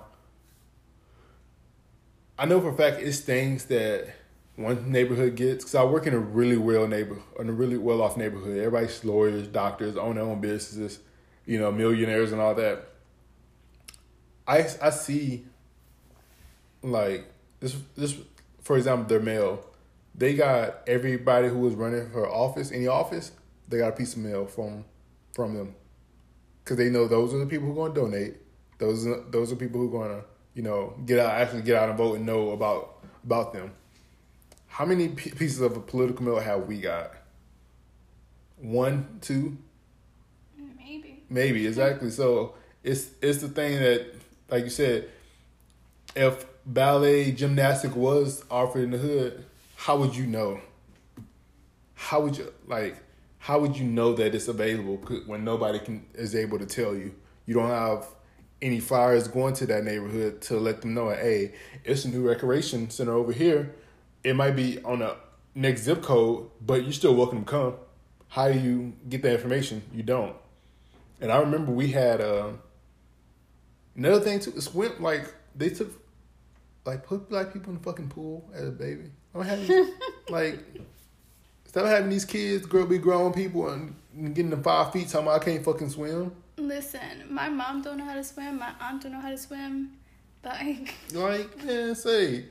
I know for a fact it's things that one neighborhood gets because I work in a really well neighbor in a really well off neighborhood. Everybody's lawyers, doctors, own their own businesses, you know, millionaires and all that. I I see like this this for example their mail they got everybody who was running for office any office they got a piece of mail from from them because they know those are the people who are going to donate those are those are people who are going to you know get out actually get out and vote and know about about them how many p- pieces of a political mail have we got one two Maybe. Maybe exactly. So it's it's the thing that, like you said, if ballet gymnastic was offered in the hood, how would you know? How would you like? How would you know that it's available when nobody can is able to tell you? You don't have any flyers going to that neighborhood to let them know, hey, it's a new recreation center over here. It might be on the next zip code, but you're still welcome to come. How do you get that information? You don't. And I remember we had uh, another thing too. Is when like they took like put black people in the fucking pool as a baby. I don't have like Stop having these kids grow be grown people and, and getting them five feet talking about I can't fucking swim. Listen, my mom don't know how to swim. My aunt don't know how to swim. Like, Like, man, say,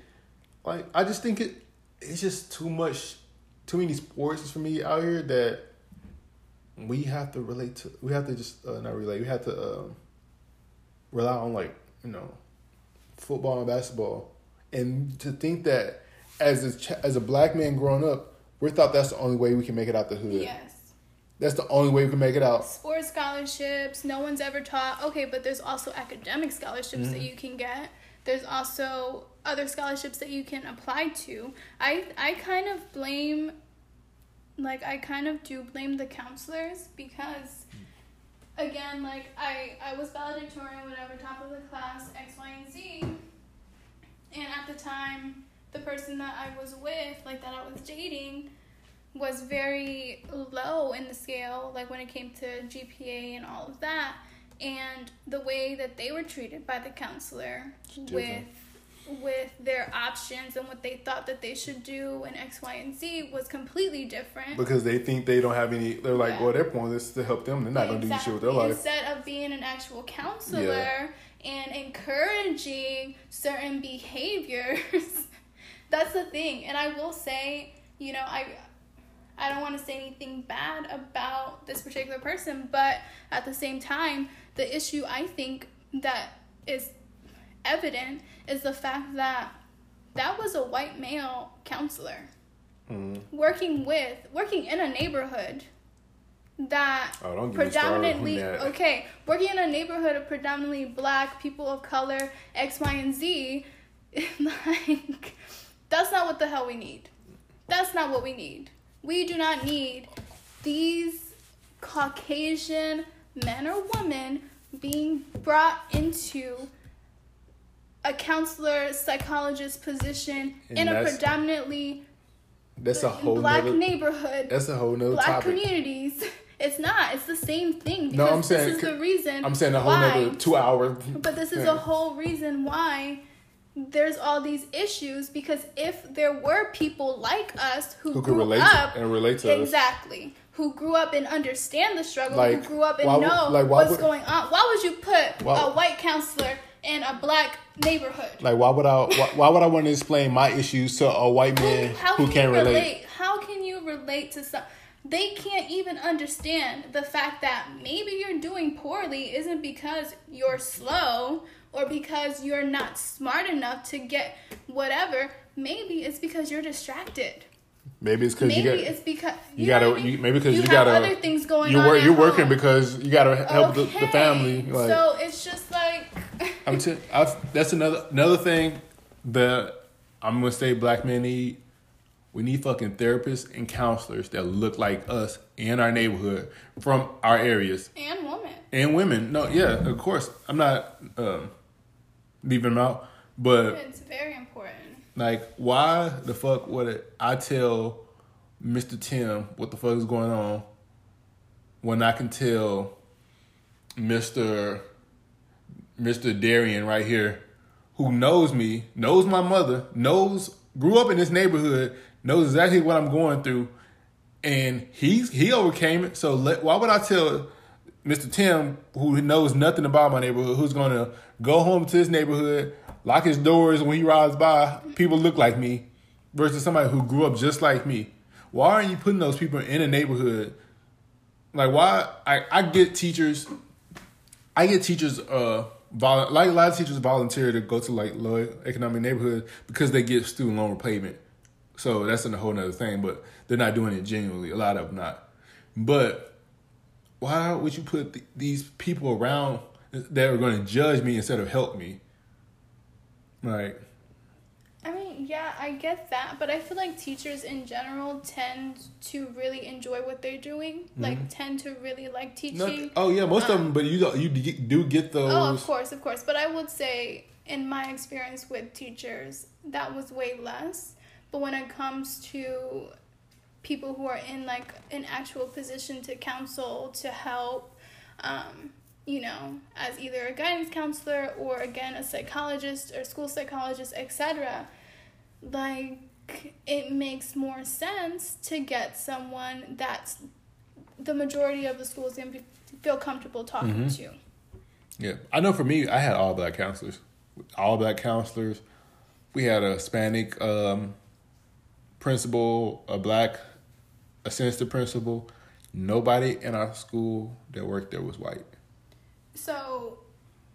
like I just think it it's just too much too many sports for me out here that we have to relate to we have to just uh, not relate, we have to um, rely on like, you know, football and basketball. And to think that as a ch- as a black man growing up, we thought that's the only way we can make it out the hood. yes. That's the only way we can make it out. Sports scholarships, no one's ever taught. Okay, but there's also academic scholarships that mm-hmm. you can get. There's also other scholarships that you can apply to. I I kind of blame like I kind of do blame the counselors because again, like I I was valedictorian, whatever, top of the class, X, Y, and Z. And at the time, the person that I was with, like that I was dating, was very low in the scale, like when it came to GPA and all of that. And the way that they were treated by the counselor with with their options and what they thought that they should do in X, Y, and Z was completely different. Because they think they don't have any they're like, Yeah. well their point is to help them. They're not gonna do shit with their life. Instead of being an actual counselor and encouraging certain behaviors, that's the thing. And I will say, you know, I I don't want to say anything bad about this particular person, but at the same time, the issue I think that is evident is the fact that that was a white male counselor Mhm. working with working in a neighborhood that Oh, don't get me started on predominantly that. okay working in a neighborhood of predominantly black people of color x y and z like that's not what the hell we need that's not what we need we do not need these caucasian men or women being brought into a counselor psychologist position And in a predominantly That's a whole black nother, neighborhood That's a whole nother black topic. communities. It's not. It's the same thing. No, because I'm saying this is the reason. I'm saying a whole why, nother two hours. But this is a whole reason why there's all these issues. Because if there were people like us who, who grew relate up and relate to us. exactly, who grew up and understand the struggle, Like, who grew up and would- know like, what's would- going on, why would you put Why- a white counselor in a black neighborhood? Like why would I? Why, why would I want to explain my issues to a white man Who- how who can can't relate? relate? How can you relate to some? They can't even understand the fact that maybe you're doing poorly isn't because you're slow or because you're not smart enough to get whatever. Maybe it's because you're distracted. Maybe it's because Maybe you got it's because you know gotta I mean? you, maybe because you, have gotta other things going you're on. wor- you're working home. because you gotta help the, the family. Like so it's just like I'm t- I've, that's another another thing that I'm gonna say black men need. We need fucking therapists and counselors that look like us in our neighborhood from our areas and woman. and women. No, yeah, of course. I'm not um, leaving them out, but It's very important. like, why the fuck would I tell Mr. Tim what the fuck is going on when I can tell Mr. Mr. Darian right here, who knows me, knows my mother, knows grew up in this neighborhood, knows exactly what I'm going through, and he's he overcame it. So let, why would I tell Mr. Tim, who knows nothing about my neighborhood, who's gonna go home to his neighborhood, lock his doors when he rides by, people look like me, versus somebody who grew up just like me? Why aren't you putting those people in a neighborhood? Like why I, I get teachers I get teachers uh vol- like a lot of teachers volunteer to go to like low economic neighborhoods because they get student loan repayment. So that's a whole nother thing, but they're not doing it genuinely. A lot of them not. But why would you put th- these people around that are going to judge me instead of help me? Like, I mean, yeah, I get that, but I feel like teachers in general tend to really enjoy what they're doing. Mm-hmm. Like, tend to really like teaching. no, oh yeah, most of um, them. But you you do get those. Oh, of course, of course. But I would say, in my experience with teachers, that was way less. But when it comes to people who are in like an actual position to counsel, to help, um, you know, as either a guidance counselor or again a psychologist or school psychologist, etc., like it makes more sense to get someone that's the majority of the school is going to feel comfortable talking Mhm. to. Yeah, I know. For me, I had all black counselors, all black counselors. We had a Hispanic um, principal, a black assistant principal. Nobody in our school that worked there was white. So,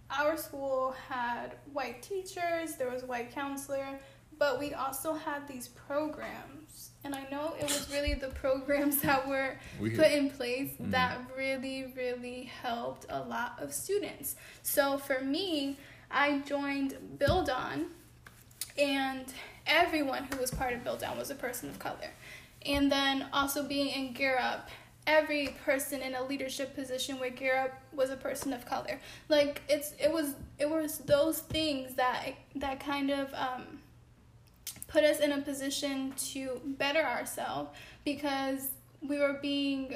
our school had white teachers, there was a white counselor, but we also had these programs. And I know it was really the programs that were We put in place Mhm. that really, really helped a lot of students. So, for me, I joined Build On, and everyone who was part of Build On was a person of color. And then also being in Gear Up, every person in a leadership position with Gear Up was a person of color. Like it's it was it was those things that that kind of um, put us in a position to better ourselves because we were being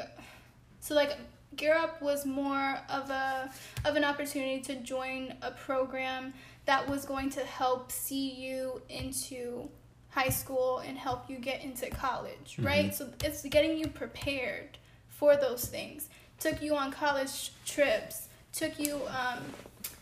so like Gear Up was more of a of an opportunity to join a program that was going to help see you into high school and help you get into college, right? So it's getting you prepared for those things. Took you on college trips. Took you. Um,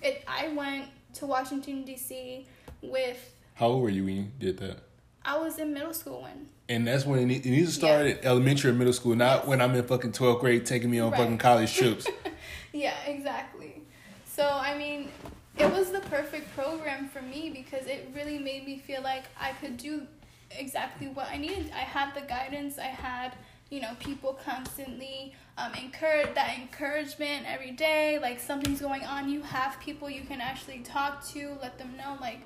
it. I went to Washington D.C. with. How old were you when you did that? I was in middle school when. And that's when it, need- it needs to start Yeah. at elementary or middle school, not Yes. when I'm in fucking 12th grade taking me on Right. fucking college trips. Yeah, exactly. So, I mean, it was the perfect program for me because it really made me feel like I could do exactly what I needed. I had the guidance, I had, you know, people constantly um, encourage that encouragement every day. Like, something's going on, you have people you can actually talk to, let them know, like,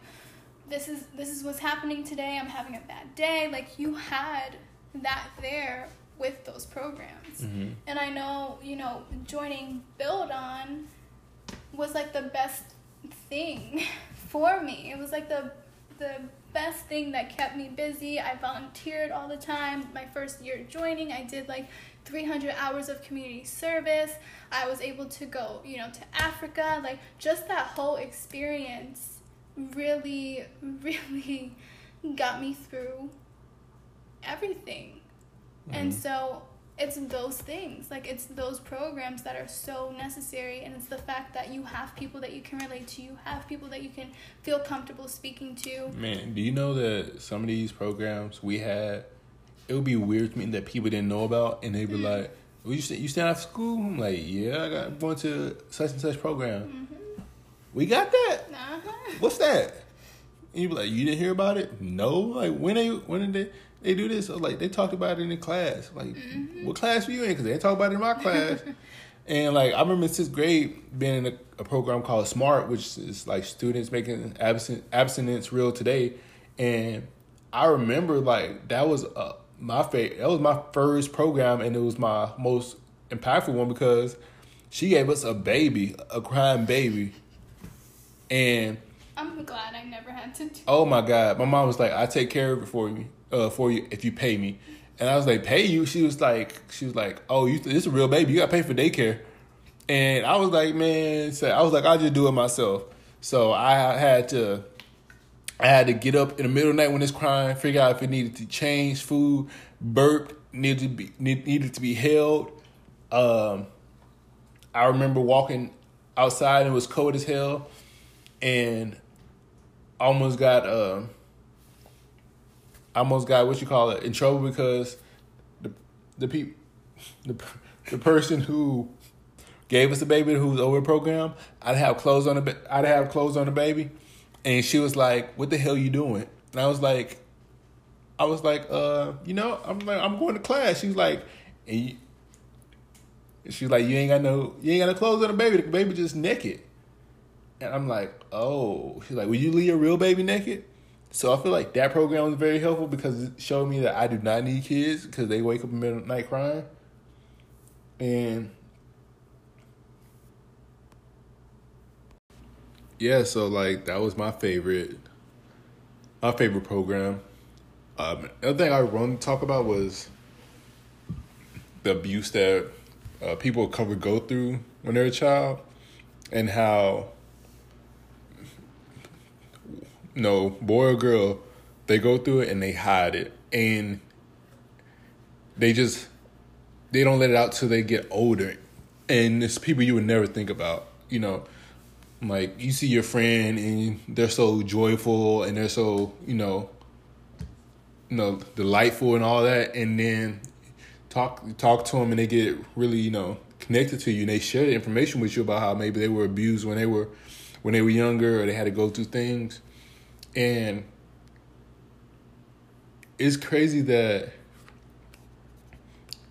this is this is what's happening today. I'm having a bad day. Like you had that there with those programs. hmm And I know, you know, joining Build On was like the best thing for me. It was like the the best thing that kept me busy. I volunteered all the time. My first year joining, I did like 300 hours of community service. I was able to go, you know, to Africa. Like just that whole experience really really got me through everything. And Mhm. so it's those things, like it's those programs that are so necessary, and it's the fact that you have people that you can relate to, you have people that you can feel comfortable speaking to. Man, do you know that some of these programs we had, it would be weird to me that people didn't know about, and they'd be Mm. like, "Well, you you stand out of school?" I'm like, "Yeah, I got I'm going to such and such program." Mm-hmm. We got that. Uh-huh. What's that? And you be like, "You didn't hear about it?" No. Like when they when did they they do this? I was like they talked about it in class. Like Mm-hmm. what class were you in? Because they didn't talk about it in my class. And like I remember in sixth grade being in a, a program called Smart, which is like students making absent abstinence real today. And I remember like that was uh, my favorite. That was my first program, and it was my most impactful one because she gave us a baby, a crying baby, and I'm glad I never had to do oh my god, my mom was like, "I take care of it for you, uh, for you if you pay me." And I was like, "Pay you?" She was like, "She was like, oh, you this is a real baby. You got to pay for daycare." And I was like, "Man," so I was like, "I'll just do it myself." So I had to, I had to get up in the middle of the night when it's crying, figure out if it needed to change food, burp, needed to be need, needed to be held. Um, I remember walking outside and it was cold as hell, and almost got uh, almost got what you call it in trouble because the the peop, the the person who gave us the baby who's over program, I'd have clothes on the I'd have clothes on the baby, and she was like, "What the hell you doing?" And I was like, I was like, uh, you know, I'm like, I'm going to class. She's like, and you, she's like, you ain't got no, you ain't got no clothes on the baby. The baby just naked. And I'm like, oh. She's like, will you leave your real baby naked? So I feel like that program was very helpful because it showed me that I do not need kids because they wake up in the middle of the night crying. And yeah, so like that was my favorite, my favorite program. Um, the other thing I wanted to talk about was the abuse that uh, people of color go through when they're a child, and how, no boy or girl, they go through it and they hide it. And they just they don't let it out till they get older. And it's people you would never think about you know like you see your friend and they're so joyful and they're so you know you know delightful and all that. And then talk talk to them and they get really you know connected to you and they share the information with you about how maybe they were abused when they were when they were younger or they had to go through things and it's crazy that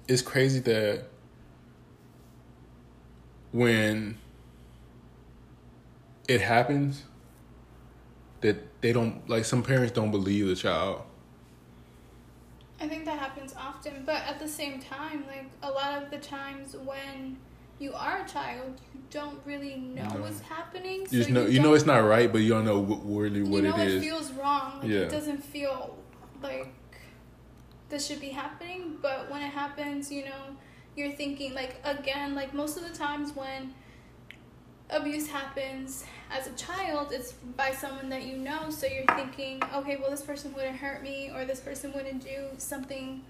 it's crazy that when it happens that they don't like some parents don't believe the child. I think that happens often, but at the same time, like a lot of the times when you are a child, you don't really know No. what's happening. you so just know you, know it's not right but you don't know what, really you what know it is feels wrong. Like Yeah. it doesn't feel like this should be happening, but when it happens, you know, you're thinking like again, like most of the times when abuse happens as a child, it's by someone that you know, so you're thinking, okay, well this person wouldn't hurt me or this person wouldn't do something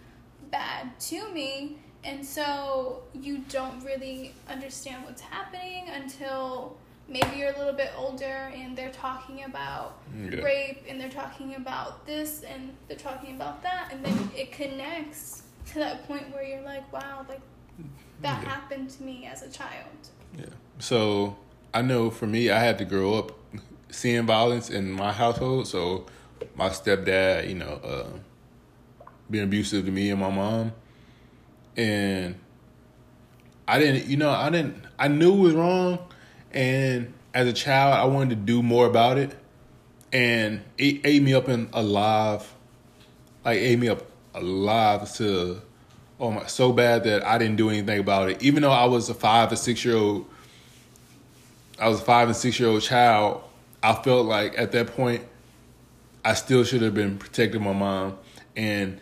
bad to me. And so you don't really understand what's happening until maybe you're a little bit older and they're talking about Yeah. rape and they're talking about this and they're talking about that and then it connects to that point where you're like wow like that Yeah. happened to me as a child Yeah. So I know for me, I had to grow up seeing violence in my household. So my stepdad, you know, uh, being abusive to me and my mom, and I didn't, you know, I didn't, I knew it was wrong, and as a child, I wanted to do more about it, and it ate me up in alive, like ate me up alive to oh my so bad that I didn't do anything about it. Even though I was a five or six year old I was a five and six year old child, I felt like at that point I still should have been protecting my mom. And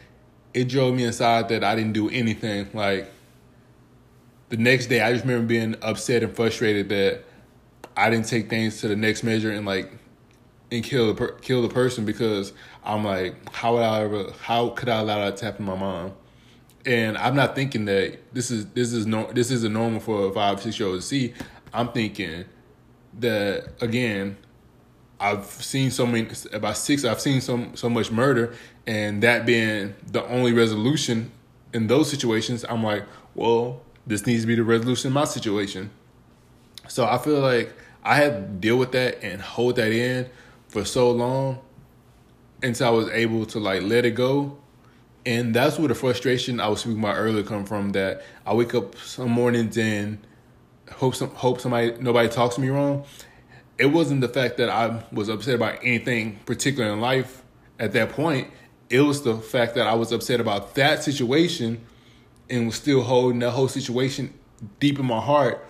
it drove me inside that I didn't do anything. Like the next day I just remember being upset and frustrated that I didn't take things to the next measure and like and kill the per- kill the person because I'm like, how would I ever? How could I allow that to happen to my mom? And I'm not thinking that this is this is no this is a normal for a five six year old to see. I'm thinking that again, I've seen so many about six. I've seen so so much murder, and that being the only resolution in those situations, I'm like, well, this needs to be the resolution in my situation. So I feel like I had to deal with that and hold that in for so long until I was able to like let it go. And that's where the frustration I was speaking about earlier come from. That I wake up some mornings and hope some hope somebody nobody talks to me wrong. It wasn't the fact that I was upset about anything particular in life at that point. It was the fact that I was upset about that situation and was still holding that whole situation deep in my heart.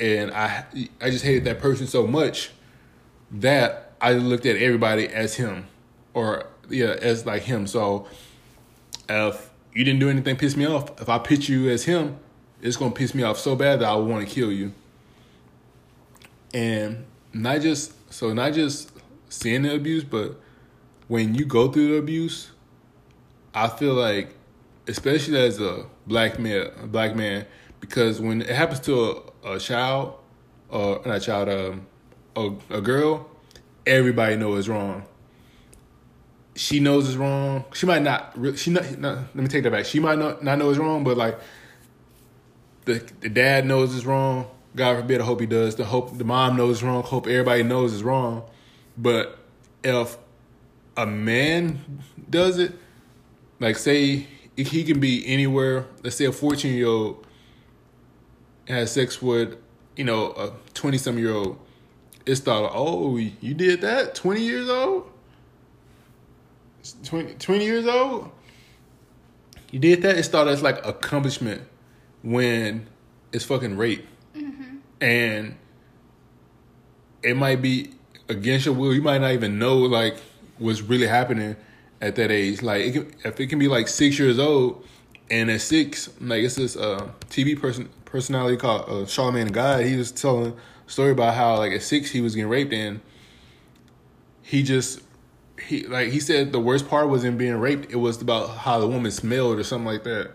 And I I just hated that person so much that I looked at everybody as him or yeah, as like him. So if you didn't do anything piss me off, if I pitch you as him, it's gonna piss me off so bad that I want to kill you. And not just so not just seeing the abuse, but when you go through the abuse, I feel like, especially as a black man, a black man, because when it happens to a, a child, or not a child, um, a, a girl, everybody knows it's wrong. She knows it's wrong. She might not. She not. not let me take that back. She might not not know it's wrong, but like the the dad knows it's wrong. God forbid. I hope he does. The hope the mom knows wrong. Hope everybody knows is wrong. But if a man does it, like say he can be anywhere. Let's say a fourteen year old has sex with you know a twenty some year old. It's thought, oh, you did that twenty years old. 20, 20 years old, you did that. It's thought as like accomplishment when it's fucking rape, and it might be against your will. You might not even know like what's really happening at that age. Like it can, if it can be like six years old, and at six, like it's this uh, TV person personality called uh, Charlamagne tha God. He was telling a story about how like at six he was getting raped and he just he like he said the worst part wasn't being raped. It was about how the woman smelled or something like that.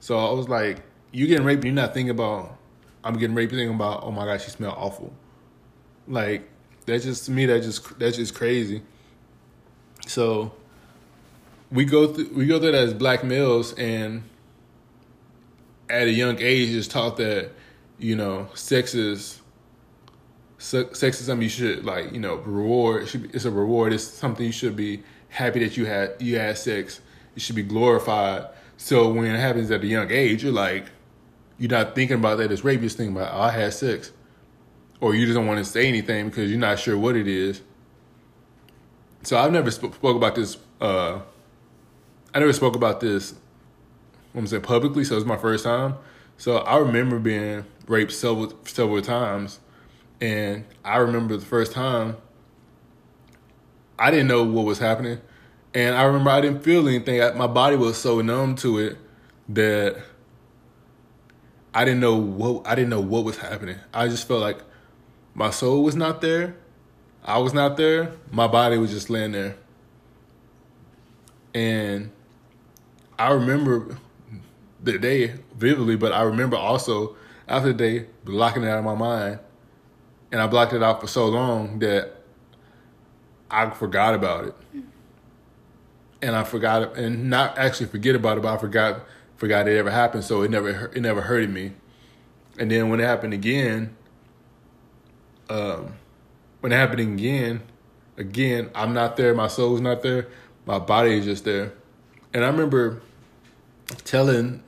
So I was like, you getting raped, you're not thinking about I'm getting raped. Thinking about oh my god, she smelled awful. Like that's just to me that just that's just crazy. So we go through we go through that as black males and at a young age is taught that you know sex is sex is something you should like you know reward it should be, it's a reward it's something you should be happy that you had you had sex it should be glorified so when it happens at a young age you're like you're not thinking about that as rape you're thinking about oh, i had sex or you just don't want to say anything because you're not sure what it is so i've never sp- spoke about this uh i never spoke about this i'm saying publicly so it's my first time so i remember being raped several several times and I remember the first time, I didn't know what was happening. And I remember I didn't feel anything. My body was so numb to it that I didn't know what I didn't know what was happening. I just felt like my soul was not there. I was not there. My body was just laying there. And I remember the day vividly, but I remember also after the day blocking it out of my mind and I blocked it out for so long that I forgot about it. And I forgot and not actually forget about it, but I forgot forgot it ever happened. So it never it never hurted me. And then when it happened again, um, when it happened again, again I'm not there. My soul's not there. My body is just there. And I remember telling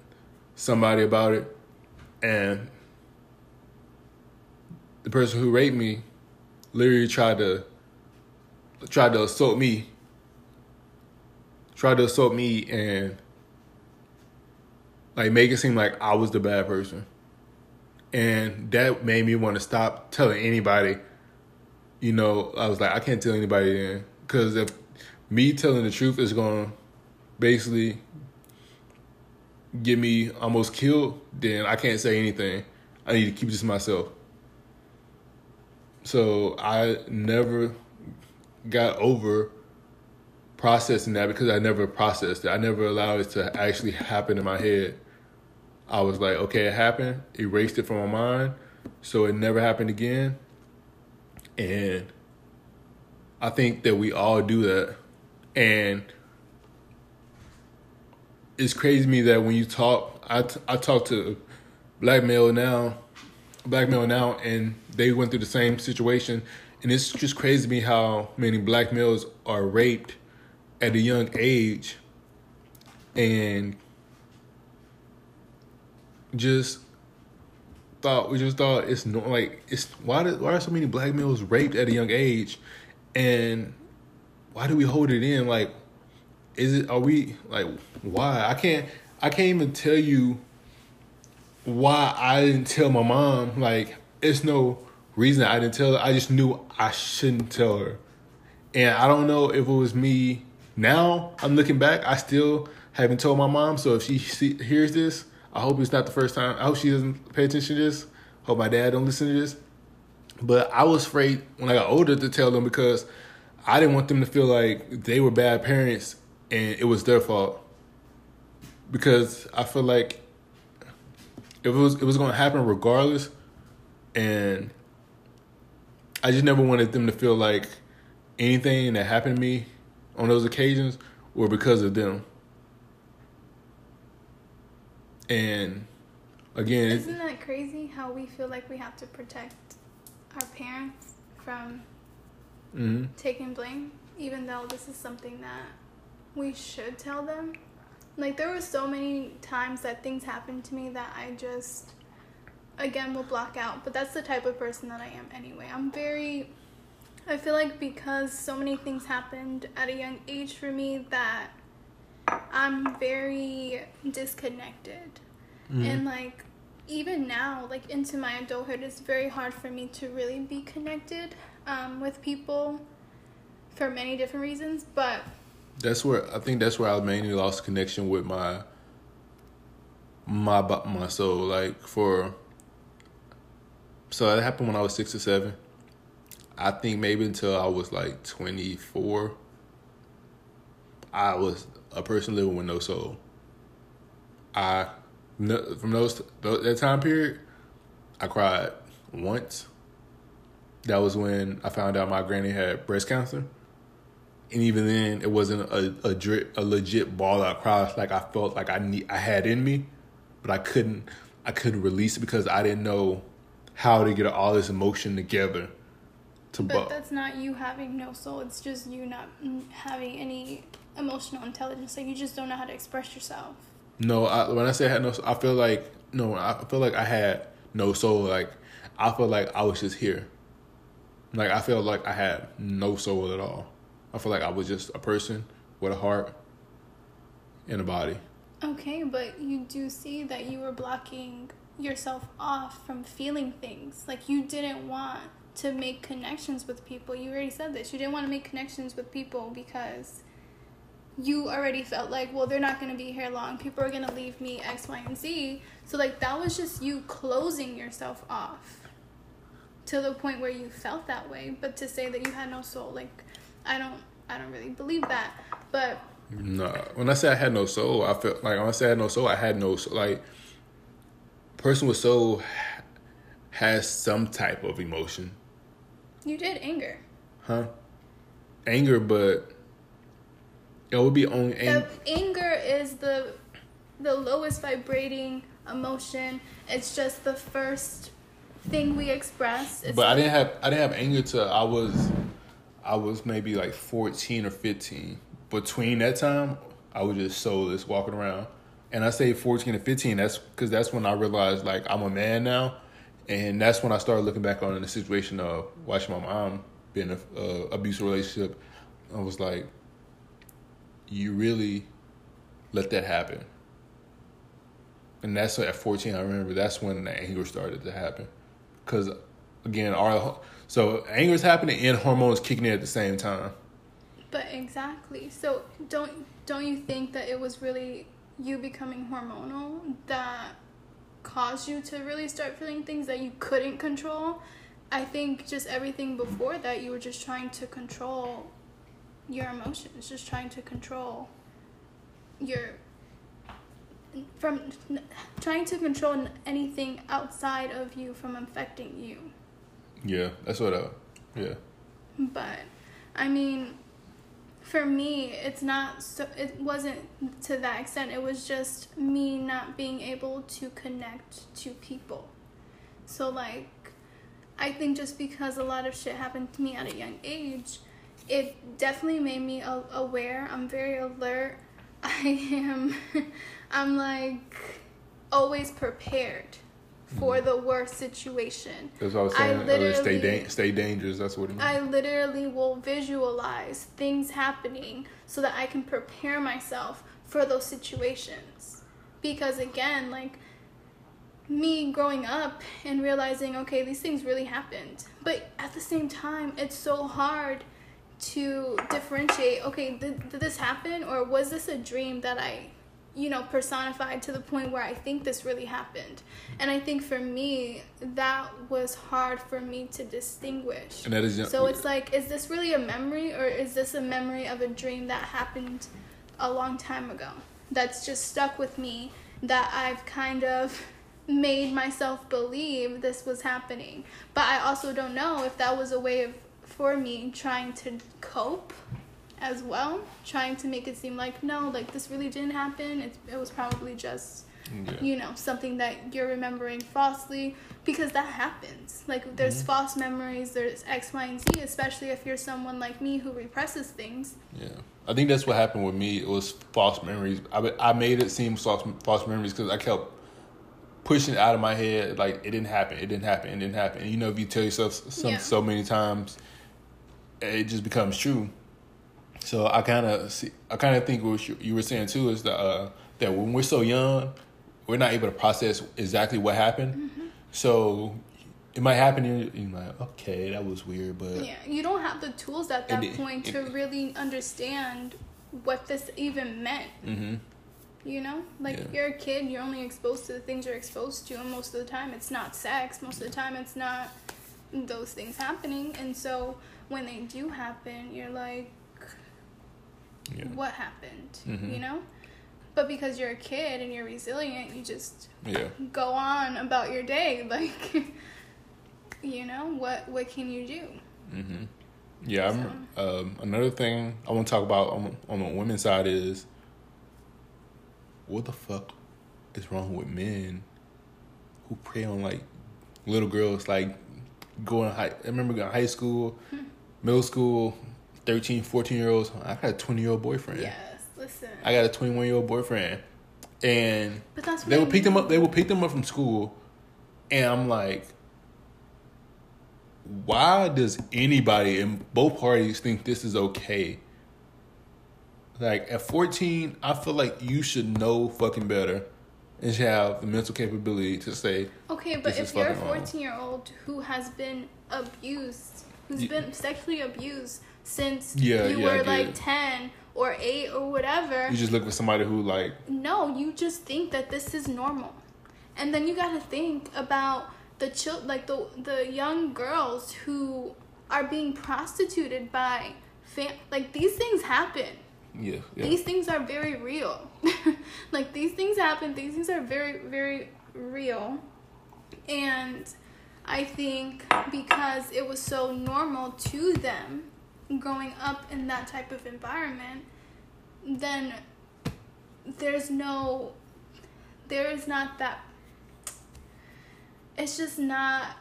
somebody about it, and the person who raped me literally tried to tried to assault me tried to assault me and like make it seem like I was the bad person. And that made me want to stop telling anybody. You know, I was like, I can't tell anybody then. Because if me telling the truth is going to basically get me almost killed, then I can't say anything. I need to keep this to myself. So I never got over processing that because I never processed it. I never allowed it to actually happen in my head. I was like, okay, it happened, erased it from my mind, so it never happened again. And I think that we all do that. And it's crazy to me that when you talk, I, t- I talk to black male now, black male now, and they went through the same situation, and it's just crazy to me how many black males are raped at a young age, and just thought we just thought it's not like it's why did, why are so many black males raped at a young age, and why do we hold it in like is it are we like why I can't I can't even tell you why I didn't tell my mom like it's no reason I didn't tell her. I just knew I shouldn't tell her. And I don't know if it was me. Now I'm looking back, I still haven't told my mom. So if she see, hears this, I hope it's not the first time. I hope she doesn't pay attention to this. Hope my dad don't listen to this. But I was afraid when I got older to tell them because I didn't want them to feel like they were bad parents and it was their fault. Because I feel like it was it was gonna happen regardless, and I just never wanted them to feel like anything that happened to me on those occasions were because of them. And again, isn't that crazy how we feel like we have to protect our parents from mm-hmm. taking blame, even though this is something that we should tell them? Like, there were so many times that things happened to me that I just again will block out but that's the type of person that i am anyway i'm very i feel like because so many things happened at a young age for me that i'm very disconnected mm-hmm. and like even now like into my adulthood it's very hard for me to really be connected um, with people for many different reasons but that's where i think that's where i mainly lost connection with my my my soul like for so that happened when I was six or seven. I think maybe until I was like 24, I was a person living with no soul. I from those that time period, I cried once. That was when I found out my granny had breast cancer, and even then, it wasn't a a, drip, a legit ball out cry like I felt like I need I had in me, but I couldn't I couldn't release it because I didn't know how to get all this emotion together. To but bu- that's not you having no soul. It's just you not mm, having any emotional intelligence. Like you just don't know how to express yourself. No, I, when I say I had no, I feel like no, I feel like I had no soul. Like I feel like I was just here. Like I feel like I had no soul at all. I feel like I was just a person with a heart and a body. Okay, but you do see that you were blocking yourself off from feeling things. Like you didn't want to make connections with people. You already said this. You didn't want to make connections with people because you already felt like, well, they're not going to be here long. People are going to leave me X, Y, and Z. So, like, that was just you closing yourself off to the point where you felt that way. But to say that you had no soul, like, I don't, I don't really believe that. But no, when I say I had no soul, I felt like when I say I had no soul, I had no soul. Like, person with soul has some type of emotion. You did anger. Huh? Anger, but it would be on ang- anger is the the lowest vibrating emotion. It's just the first thing we express. It's but I didn't have I didn't have anger till I was I was maybe like fourteen or fifteen. Between that time, I was just soulless walking around. And I say fourteen to fifteen. That's because that's when I realized like I'm a man now, and that's when I started looking back on the situation of watching my mom be in a uh, abusive relationship. I was like, you really let that happen. And that's at 14, I remember that's when the anger started to happen. Because, again, our so anger is happening and hormones kicking in at the same time. But exactly. So don't don't you think that it was really you becoming hormonal that caused you to really start feeling things that you couldn't control? I think just everything before that you were just trying to control your emotions, just trying to control your from trying to control anything outside of you from affecting you. Yeah, that's what I yeah. But I mean for me it's not so it wasn't to that extent. It was just me not being able to connect to people. So like I think just because a lot of shit happened to me at a young age, it definitely made me aware. I'm very alert. I am, I'm like always prepared for mm-hmm. the worst situation. That's what I was saying. I literally, stay, da- stay dangerous. That's what it means. I literally will visualize things happening so that I can prepare myself for those situations. Because again, like me growing up and realizing, okay, these things really happened. But at the same time, it's so hard to differentiate okay did, did this happen? Or was this a dream that i you know personified to the point where i think this really happened? And i think for me that was hard for me to distinguish. And that is so it's like is this really a memory? Or is this a memory of a dream that happened a long time ago? That's just stuck with me that i've kind of made myself believe this was happening. But i also don't know if that was a way of for me trying to cope as well, trying to make it seem like no, like this really didn't happen. It, it was probably just yeah. you know something that you're remembering falsely because that happens. Like there's mm-hmm. false memories, there's X, Y, and Z, especially if you're someone like me who represses things. Yeah. I think that's what happened with me. It was false memories. I, I made it seem false, false memories because I kept pushing it out of my head like it didn't happen, it didn't happen, it didn't happen. And you know, if you tell yourself some, yeah. so many times, it just becomes true. So I kind of see, I kind of think what you were saying too is that uh, that when we're so young, we're not able to process exactly what happened. Mm-hmm. So it might happen and you're like, okay, that was weird, but yeah, you don't have the tools at that it, point it, to it, really understand what this even meant. Mm-hmm. You know, like yeah. you're a kid, you're only exposed to the things you're exposed to, and most of the time it's not sex. Most of the time it's not those things happening, and so when they do happen, you're like, Yeah. what happened, Mhm. you know? But because you're a kid and you're resilient, you just Yeah. go on about your day like you know, what what can you do? hmm Yeah. I'm, um, another thing I want to talk about on, on the women's side is what the fuck is wrong with men who prey on like little girls like going high I remember going high school, middle school, 13, 14 year olds. I got a 20 year old boyfriend. Yes, listen. I got a 21 year old boyfriend. And but that's they would pick them up. They would pick them up from school, and I'm like, why does anybody in both parties think this is okay? Like at 14, I feel like you should know fucking better, and should have the mental capability to say, Okay, but if you're a fucking wrong. 14 year old who has been abused, who's Ye- been sexually abused since Yeah, you yeah, were like it. 10 or 8 or whatever, you just look for somebody who like, no, you just think that this is normal. And then you got to think about the chil- like the the young girls who are being prostituted by fam- like these things happen. yeah, yeah, These things are very real. like these things happen. These things are very very real. And I think because it was so normal to them growing up in that type of environment, then there's no there is not that it's just not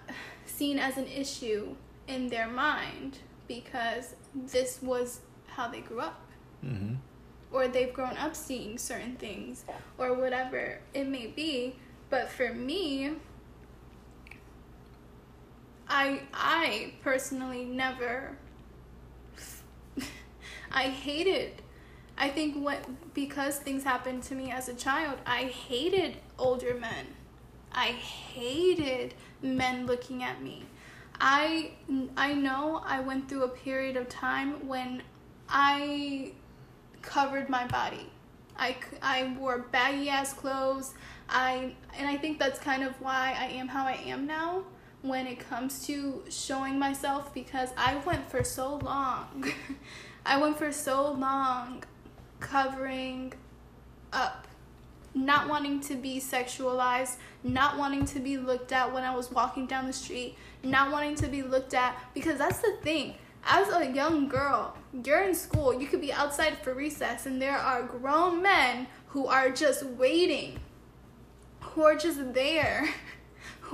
seen as an issue in their mind because this was how they grew up. Hmm or they've grown up seeing certain things or whatever it may be. But for me i i personally never i hated i think what because things happened to me as a child i hated older men i hated men looking at me i i know i went through a period of time when i covered my body. I, I wore baggy ass clothes. I and I think that's kind of why I am how I am now when it comes to showing myself because I went for so long. I went for so long covering up, not wanting to be sexualized, not wanting to be looked at when I was walking down the street, not wanting to be looked at because that's the thing. As a young girl, you're in school, you could be outside for recess, and there are grown men who are just waiting, who are just there,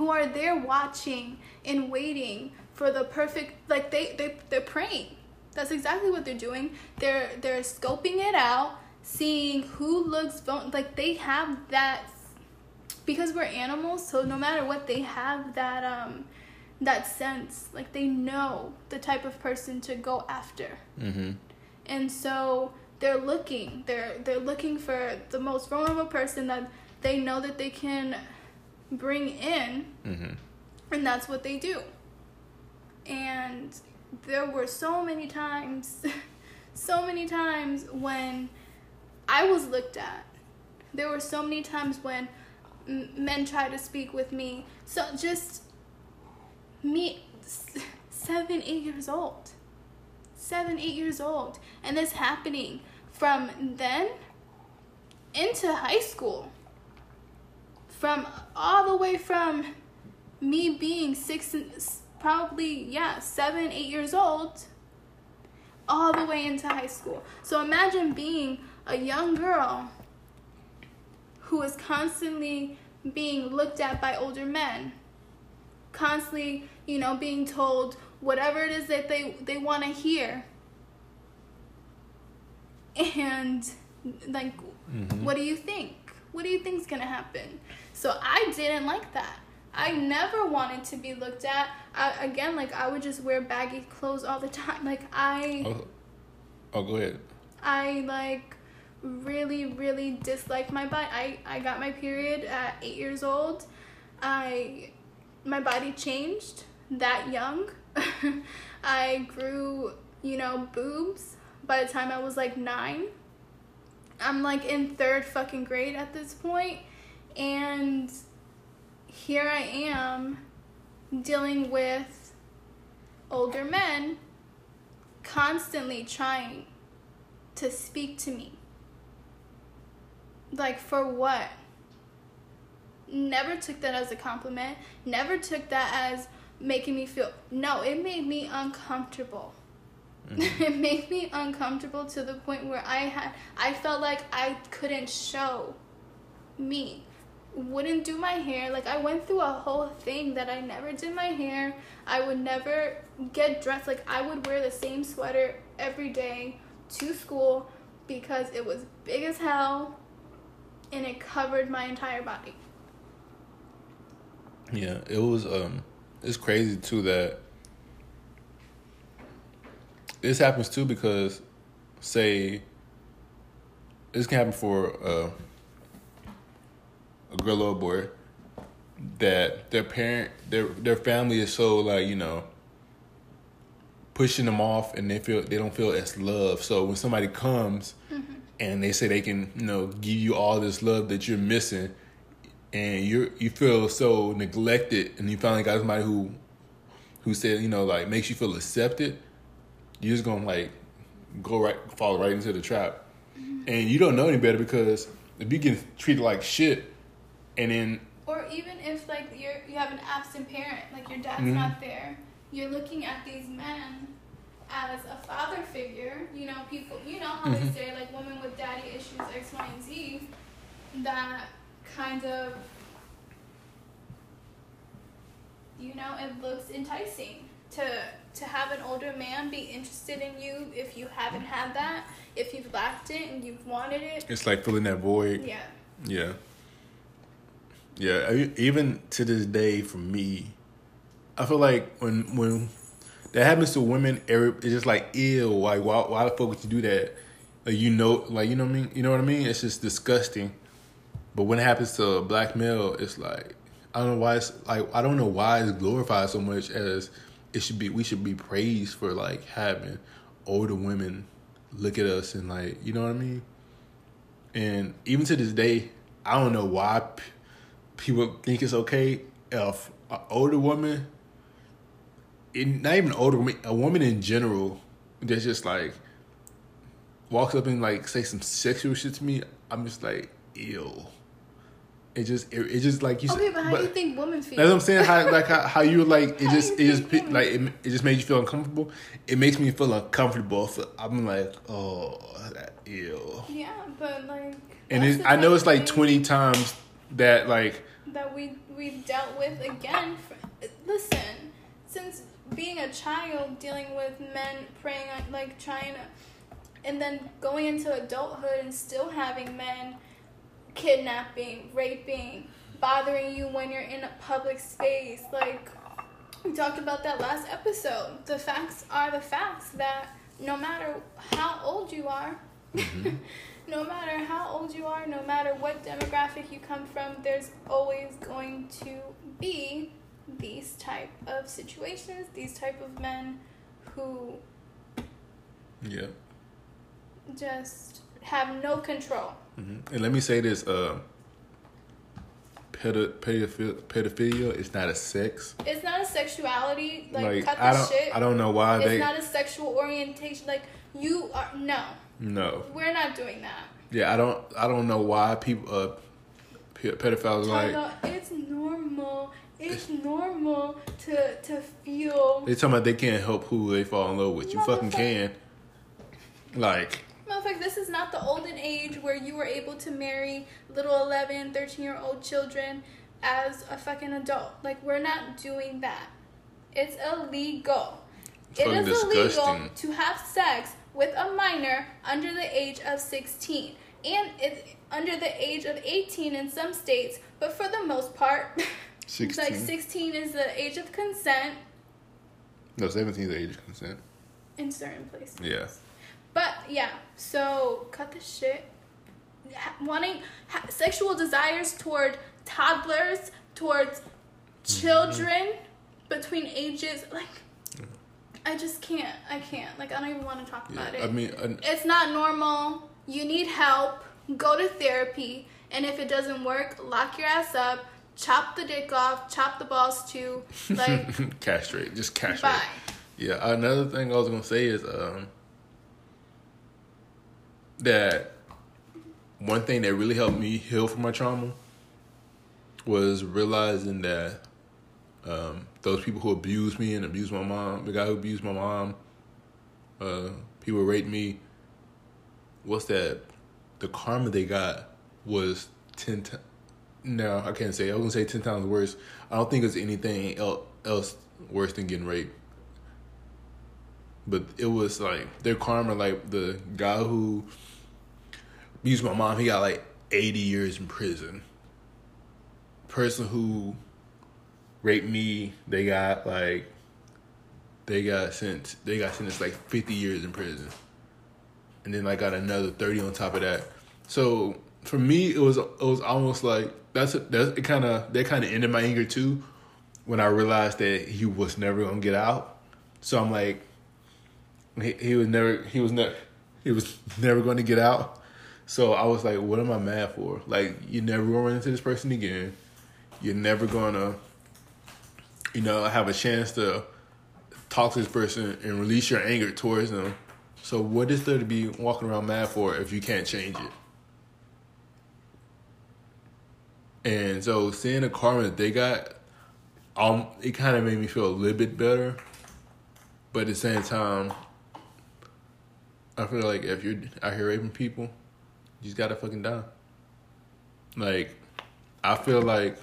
who are there watching and waiting for the perfect, like they, they, they're praying. That's exactly what they're doing. They're, they're scoping it out, seeing who looks, vul- like they have that, because we're animals, so no matter what, they have that, um, that sense like they know the type of person to go after hmm and so they're looking they're they're looking for the most vulnerable person that they know that they can bring in hmm and that's what they do. And there were so many times so many times when i was looked at. There were so many times when m- men tried to speak with me. So just me seven eight years old. Seven eight years old. And this happening from then into high school from all the way from me being six and probably yeah seven eight years old all the way into high school. So imagine being a young girl who is constantly being looked at by older men constantly you know being told whatever it is that they they want to hear. And like Mhm. what do you think? What do you think's gonna happen so i didn't like that i never wanted to be looked at I, again like i would just wear baggy clothes all the time like i Oh, oh, go ahead. I like really really dislike my body. I I got my period at 8 years old. I my body changed that young. I grew, you know, boobs by the time I was like 9. I'm like in 3rd fucking grade at this point and here I am dealing with older men constantly trying to speak to me. Like, for what? Never took that as a compliment. Never took that as making me feel. No, it made me uncomfortable. Mm-hmm. it made me uncomfortable to the point where I had. I felt like I couldn't show me wouldn't do my hair. Like I went through a whole thing that I never did my hair. I would never get dressed. Like I would wear the same sweater every day to school because it was big as hell and it covered my entire body. Yeah, it was um it's crazy too that this happens too because say this can happen for uh a girl or a boy that their parent their their family is so like you know pushing them off and they feel they don't feel as loved so when somebody comes mm-hmm. and they say they can you know give you all this love that you're missing and you're you feel so neglected and you finally got somebody who who said you know like makes you feel accepted you're just gonna like go right fall right into the trap mm-hmm. and you don't know any better because if you get treated like shit and then or even if like you're you have an absent parent like your dad's mm-hmm. not there you're looking at these men as a father figure you know people you know how mm-hmm. they say like women with daddy issues x y and z that kind of you know it looks enticing to to have an older man be interested in you if you haven't had that if you've lacked it and you've wanted it it's like filling that void yeah yeah yeah, even to this day, for me, I feel like when when that happens to women, it's just like ew. Like why why the fuck would you do that? Like you know, like you know what I mean. You know what I mean? It's just disgusting. But when it happens to a black male, it's like I don't know why it's like I don't know why it's glorified so much as it should be. We should be praised for like having older women look at us and like you know what I mean. And even to this day, I don't know why people think it's okay if an older woman, not even older woman, a woman in general, that's just like walks up and like say some sexual shit to me. I'm just like, ew. It just, it, it just like you. Okay, but how but, do you think women feel? That's what I'm saying. How like how, how you like it just it just like it, it just made you feel uncomfortable. It makes me feel uncomfortable. So I'm like, oh, that, ew. Yeah, but like. And it, I know it's like 20 times that like that we we've dealt with again. For, listen, since being a child, dealing with men preying on, like trying to, and then going into adulthood and still having men kidnapping, raping, bothering you when you're in a public space. Like we talked about that last episode. The facts are the facts that no matter how old you are. Mm-hmm. no matter how old you are, no matter what demographic you come from, there's always going to be these type of situations, these type of men who yeah just have no control. Mm-hmm. And let me say this: uh, pedophilia, pedophilia is not a sex. It's not a sexuality. Like, like cut I don't, shit. I don't know why it's they. It's not a sexual orientation. Like you are no. No. We're not doing that. Yeah, I don't. I don't know why people, uh, pedophiles like. It's normal. It's normal to to feel. They talking about they can't help who they fall in love with. You fucking can. Like. Motherfucker, this is not the olden age where you were able to marry little 11, 13 year old children as a fucking adult. Like, we're not doing that. It's illegal. It's it is disgusting. illegal to have sex with a minor under the age of 16 and it's under the age of 18 in some states but for the most part 16. like 16 is the age of consent. No 17 is the age of consent. In certain places. Yeah. But yeah so cut the shit. Wanting ha- sexual desires toward toddlers towards children mm-hmm. between ages like I just can't. I can't. Like I don't even want to talk yeah, about it. I mean, it's not normal. You need help. Go to therapy. And if it doesn't work, lock your ass up. Chop the dick off. Chop the balls too. Like castrate. Just castrate. Bye. Yeah. Another thing I was gonna say is um. that one thing that really helped me heal from my trauma was realizing that um, those people who abused me and abused my mom, the guy who abused my mom, uh, people raped me. What's that? The karma they got was ten times. No, I can't say. I was gonna say ten times worse. I don't think it's anything el- else worse than getting raped. But it was like their karma. Like the guy who abused my mom, he got like eighty years in prison. Person who raped me, they got like they got sent they got sentenced like fifty years in prison. And then I got another thirty on top of that. So for me it was it was almost like that's that's it kinda that kinda ended my anger too when I realized that he was never gonna get out. So I'm like he, he was never he was never he was never gonna get out. So I was like, what am I mad for? Like you're never gonna run into this person again. You're never gonna you know, have a chance to talk to this person and release your anger towards them. So what is there to be walking around mad for if you can't change it? And so seeing the karma that they got, um, it kind of made me feel a little bit better. But at the same time, I feel like if you're out here raping people, you just gotta fucking die. Like, I feel like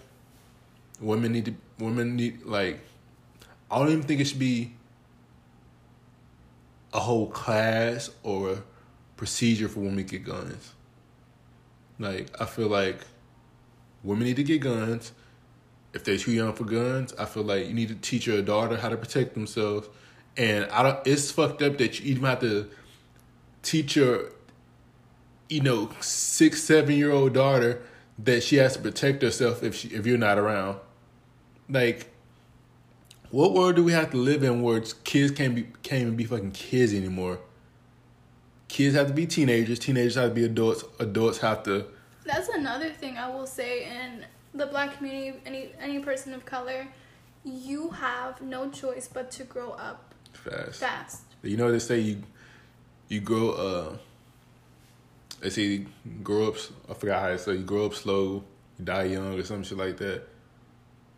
women need to women need like I don't even think it should be a whole class or procedure for women to get guns. Like I feel like women need to get guns. If they're too young for guns, I feel like you need to teach your daughter how to protect themselves. And I don't. It's fucked up that you even have to teach your, you know, six, seven year old daughter that she has to protect herself if she if you're not around. Like, what world do we have to live in where kids can't be can't even be fucking kids anymore? Kids have to be teenagers. Teenagers have to be adults. Adults have to. That's another thing I will say in the black community, any any person of color, you have no choice but to grow up Fast. fast. You know they say you you grow uh they say you grow up I forgot how to say you grow up slow, you die young or some shit like that.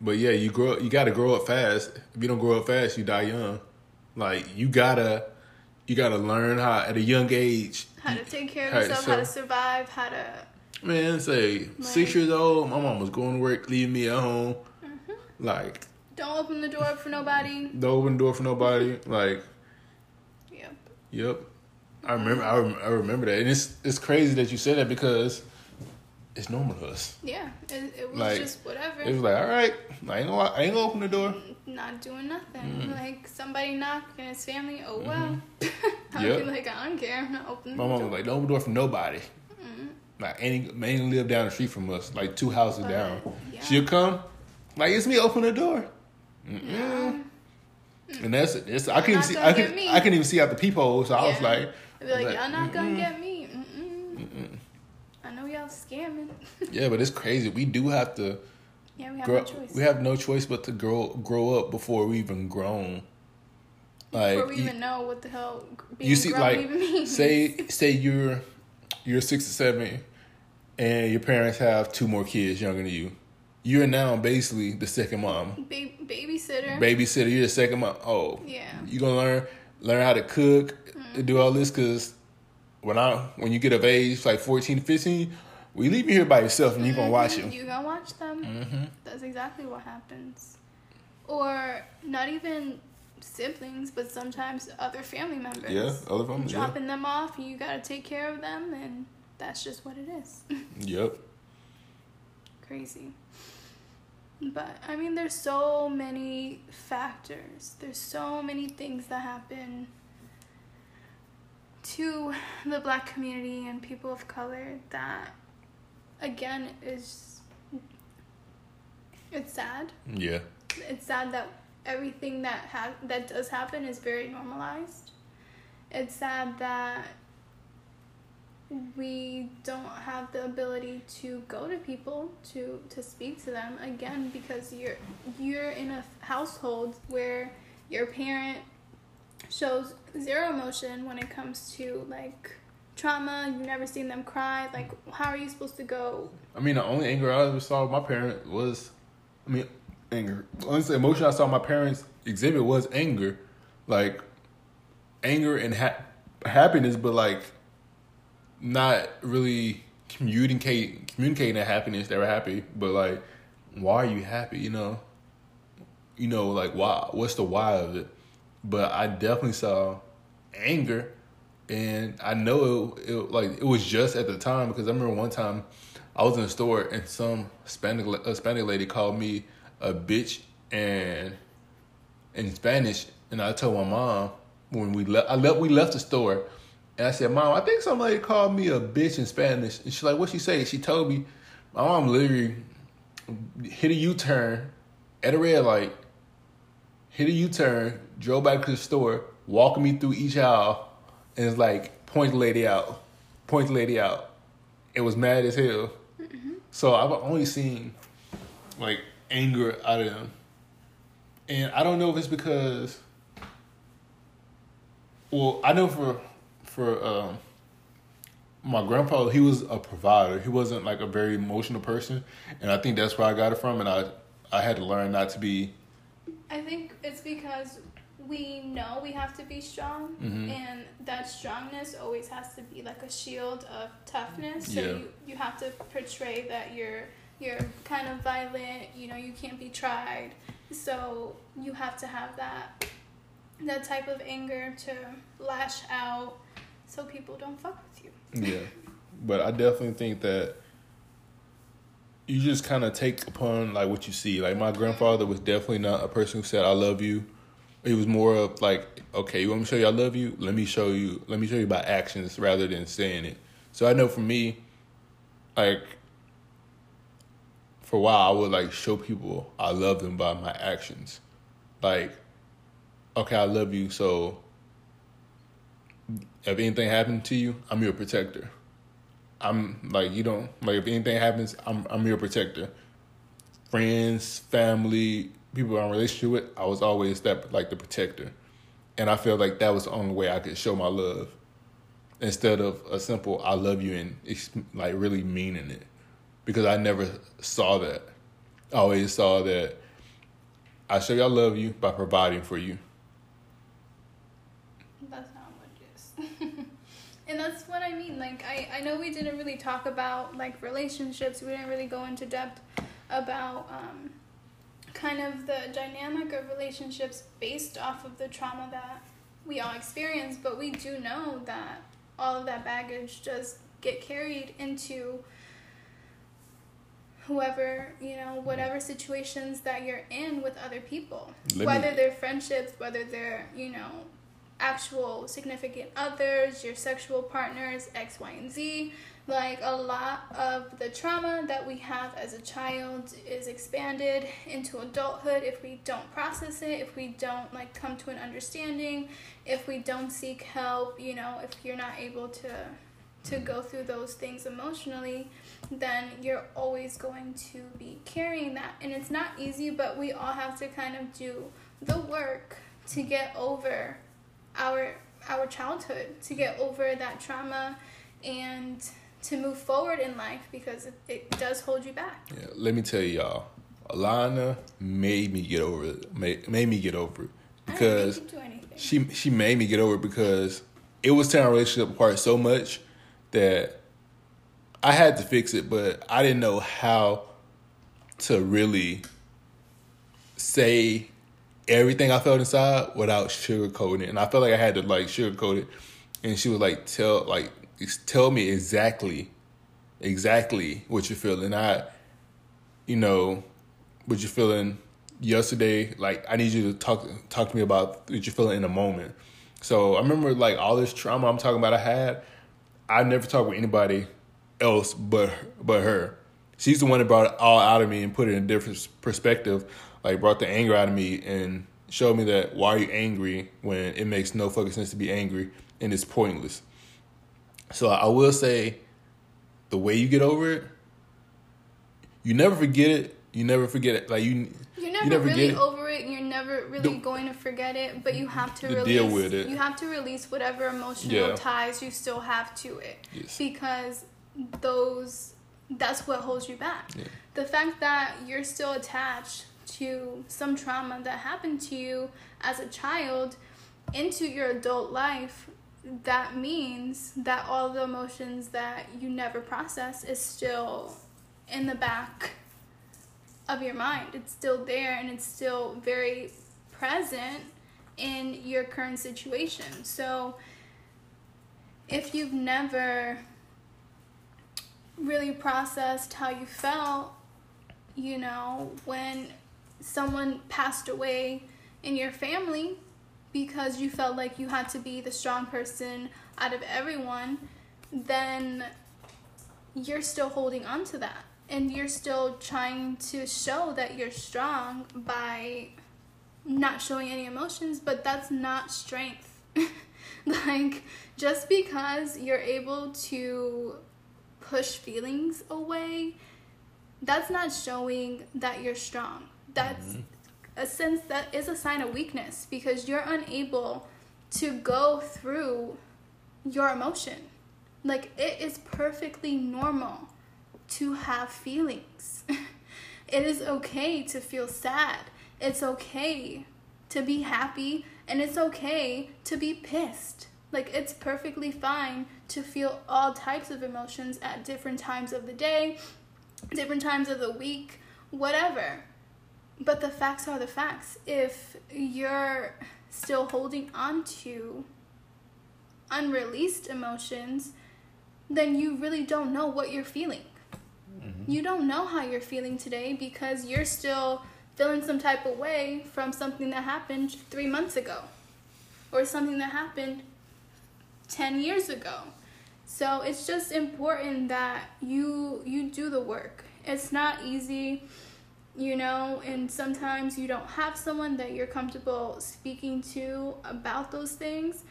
But yeah, you grow you gotta grow up fast. If you don't grow up fast, you die young. Like you gotta you gotta learn how at a young age How to take care of How- yourself, how to survive, how to man, say six years old, my mom was going to work, leaving me at home. Mm-hmm. Like, don't open the door for nobody. don't open the door for nobody. Mm-hmm. Like, Yep. Yep. I mm-hmm. remember. I, rem- I remember that, and it's it's crazy that you said that because it's normal to us. Yeah. It, it was Like, just whatever. It was like, all right, I ain't gonna, I ain't gonna open the door. not doing nothing. Mm. Like somebody knocked and his family, oh well. I'd Mm-hmm. Yep. be like, I don't care. I'm not opening My the mom door. was like, don't open the door for nobody. Mm-hmm. Like, ain't ain't live down the street from us, like two houses But, down. yeah. She'll come, like it's me. Open the door. Mm-mm. Yeah. And that's it. I couldn't see. I me. I can even see out the peephole. So I was like, I'd be like, like, y'all not gonna get me. I know y'all scamming. yeah, but it's crazy. We do have to yeah, we have grow. no choice. We have no choice but to grow grow up before we even grown. Like Before we you- even know what the hell being you see grown like even means. say say you're you're six or seven and your parents have two more kids younger than you you're now basically the second mom Ba- babysitter. babysitter you're the second mom oh Yeah. you gonna learn learn how to cook Mm-hmm. do all this because when i when you get of age like 14 15 we leave you here by yourself and you're gonna watch Mhm, him You gonna watch them. mm-hmm. That's exactly what happens. Or not even siblings, but sometimes other family members. yeah other families yeah. Dropping them off, and you gotta take care of them, and that's just what it is. yep Crazy. But I mean, there's so many factors. There's so many things that happen to the black community and people of color that, again, is it's sad. yeah It's sad that everything that ha- that does happen is very normalized. It's sad that we don't have the ability to go to people to to speak to them again because you're you're in a household where your parent shows zero emotion when it comes to like trauma. You've never seen them cry. Like, how are you supposed to go? I mean, the only anger I ever saw my parents was, I mean, anger. Honestly, emotion I saw my parents exhibit was anger, like anger and ha- happiness, but like not really communicate communicating that happiness. They were happy, but like, why are you happy? You know, you know, like why? What's the why of it? But I definitely saw anger, and I know it, it like it was just at the time because I remember one time I was in a store and some Hispanic Hispanic lady called me a bitch and in Spanish, and I told my mom when we left. I left. We left the store, and I said, "Mom, I think somebody called me a bitch in Spanish." And she's like, "What she say?" She told me, my mom literally hit a U turn at a red light, hit a U turn, drove back to the store, walking me through each aisle, and it's like point the lady out, point the lady out. It was mad as hell. So I've only seen like anger out of them. And I don't know if it's because well, I know for for um my grandpa, he was a provider. He wasn't like a very emotional person, and I think that's where I got it from. And I I had to learn not to be. I think it's because we know we have to be strong, Mhm. and that strongness always has to be like a shield of toughness. So Yeah. you, you have to portray that you're you're kind of violent. You know, you can't be tried. So you have to have that that type of anger to lash out, so people don't fuck with you. Yeah, but I definitely think that you just kind of take upon like what you see. Like my grandfather was definitely not a person who said "I love you." He was more of like, "Okay, you want me to show you I love you? Let me show you. Let me show you by actions rather than saying it." So I know for me, like for a while, I would like show people I love them by my actions. Like, okay, I love you, so if anything happened to you, I'm your protector. I'm like you don't like if anything happens, I'm I'm your protector. Friends, family, people I'm in relationship with, I was always that like the protector, and I felt like that was the only way I could show my love, instead of a simple "I love you" and like really meaning it, because I never saw that. I always saw that I show you I love you by providing for you. That's not what and that's what I mean. Like I, I know we didn't really talk about like relationships. We didn't really go into depth about um, kind of the dynamic of relationships based off of the trauma that we all experience. But we do know that all of that baggage does get carried into whoever you know whatever situations that you're in with other people Let me- whether they're friendships whether they're you know actual significant others, your sexual partners, X, Y, and Z. Like a lot of the trauma that we have as a child is expanded into adulthood if we don't process it, if we don't like come to an understanding, if we don't seek help, you know, if you're not able to to go through those things emotionally, then you're always going to be carrying that. And it's not easy, but we all have to kind of do the work to get over our our childhood, to get over that trauma and to move forward in life because it, it does hold you back. Yeah, let me tell y'all, Alanna made me get over it. Made, made me get over it because I didn't make you do anything. she she made me get over it because it was tearing our relationship apart so much that I had to fix it, but I didn't know how to really say everything I felt inside without sugarcoating it. And I felt like I had to like sugarcoat it. And she was like, tell like tell me exactly, exactly what you're feeling. I, you know, what you're feeling yesterday. Like I need you to talk talk to me about what you're feeling in a moment. So I remember like all this trauma I'm talking about I had. I never talked with anybody else but but her. She's the one that brought it all out of me and put it in a different perspective. Like brought the anger out of me and showed me that why are you angry when it makes no fucking sense to be angry and it's pointless. So I will say, the way you get over it, you never forget it. You never forget it. Like you, You're never, never really over it. You're never really The- going to forget it, but you have to To release. deal with it. You have to release whatever emotional Yeah. ties you still have to it, Yes. because those that's what holds you back. Yeah. The fact that you're still attached to some trauma that happened to you as a child into your adult life that means that all the emotions that you never process is still in the back of your mind. It's still there and it's still very present in your current situation. So if you've never really processed how you felt, you know, when someone passed away in your family because you felt like you had to be the strong person out of everyone, then you're still holding on to that. And you're still trying to show that you're strong by not showing any emotions, but that's not strength. like, just because you're able to push feelings away, that's not showing that you're strong. That's mm-hmm. A sense that is a sign of weakness because you're unable to go through your emotion. Like, it is perfectly normal to have feelings. it is okay to feel sad. It's okay to be happy and it's okay to be pissed. Like, it's perfectly fine to feel all types of emotions at different times of the day, different times of the week, whatever. But the facts are the facts. If you're still holding on to unreleased emotions, then you really don't know what you're feeling. Mm-hmm. You don't know how you're feeling today because you're still feeling some type of way from something that happened three months ago or something that happened 10 years ago. So it's just important that you you do the work. It's not easy, you know, and sometimes you don't have someone that you're comfortable speaking to about those things,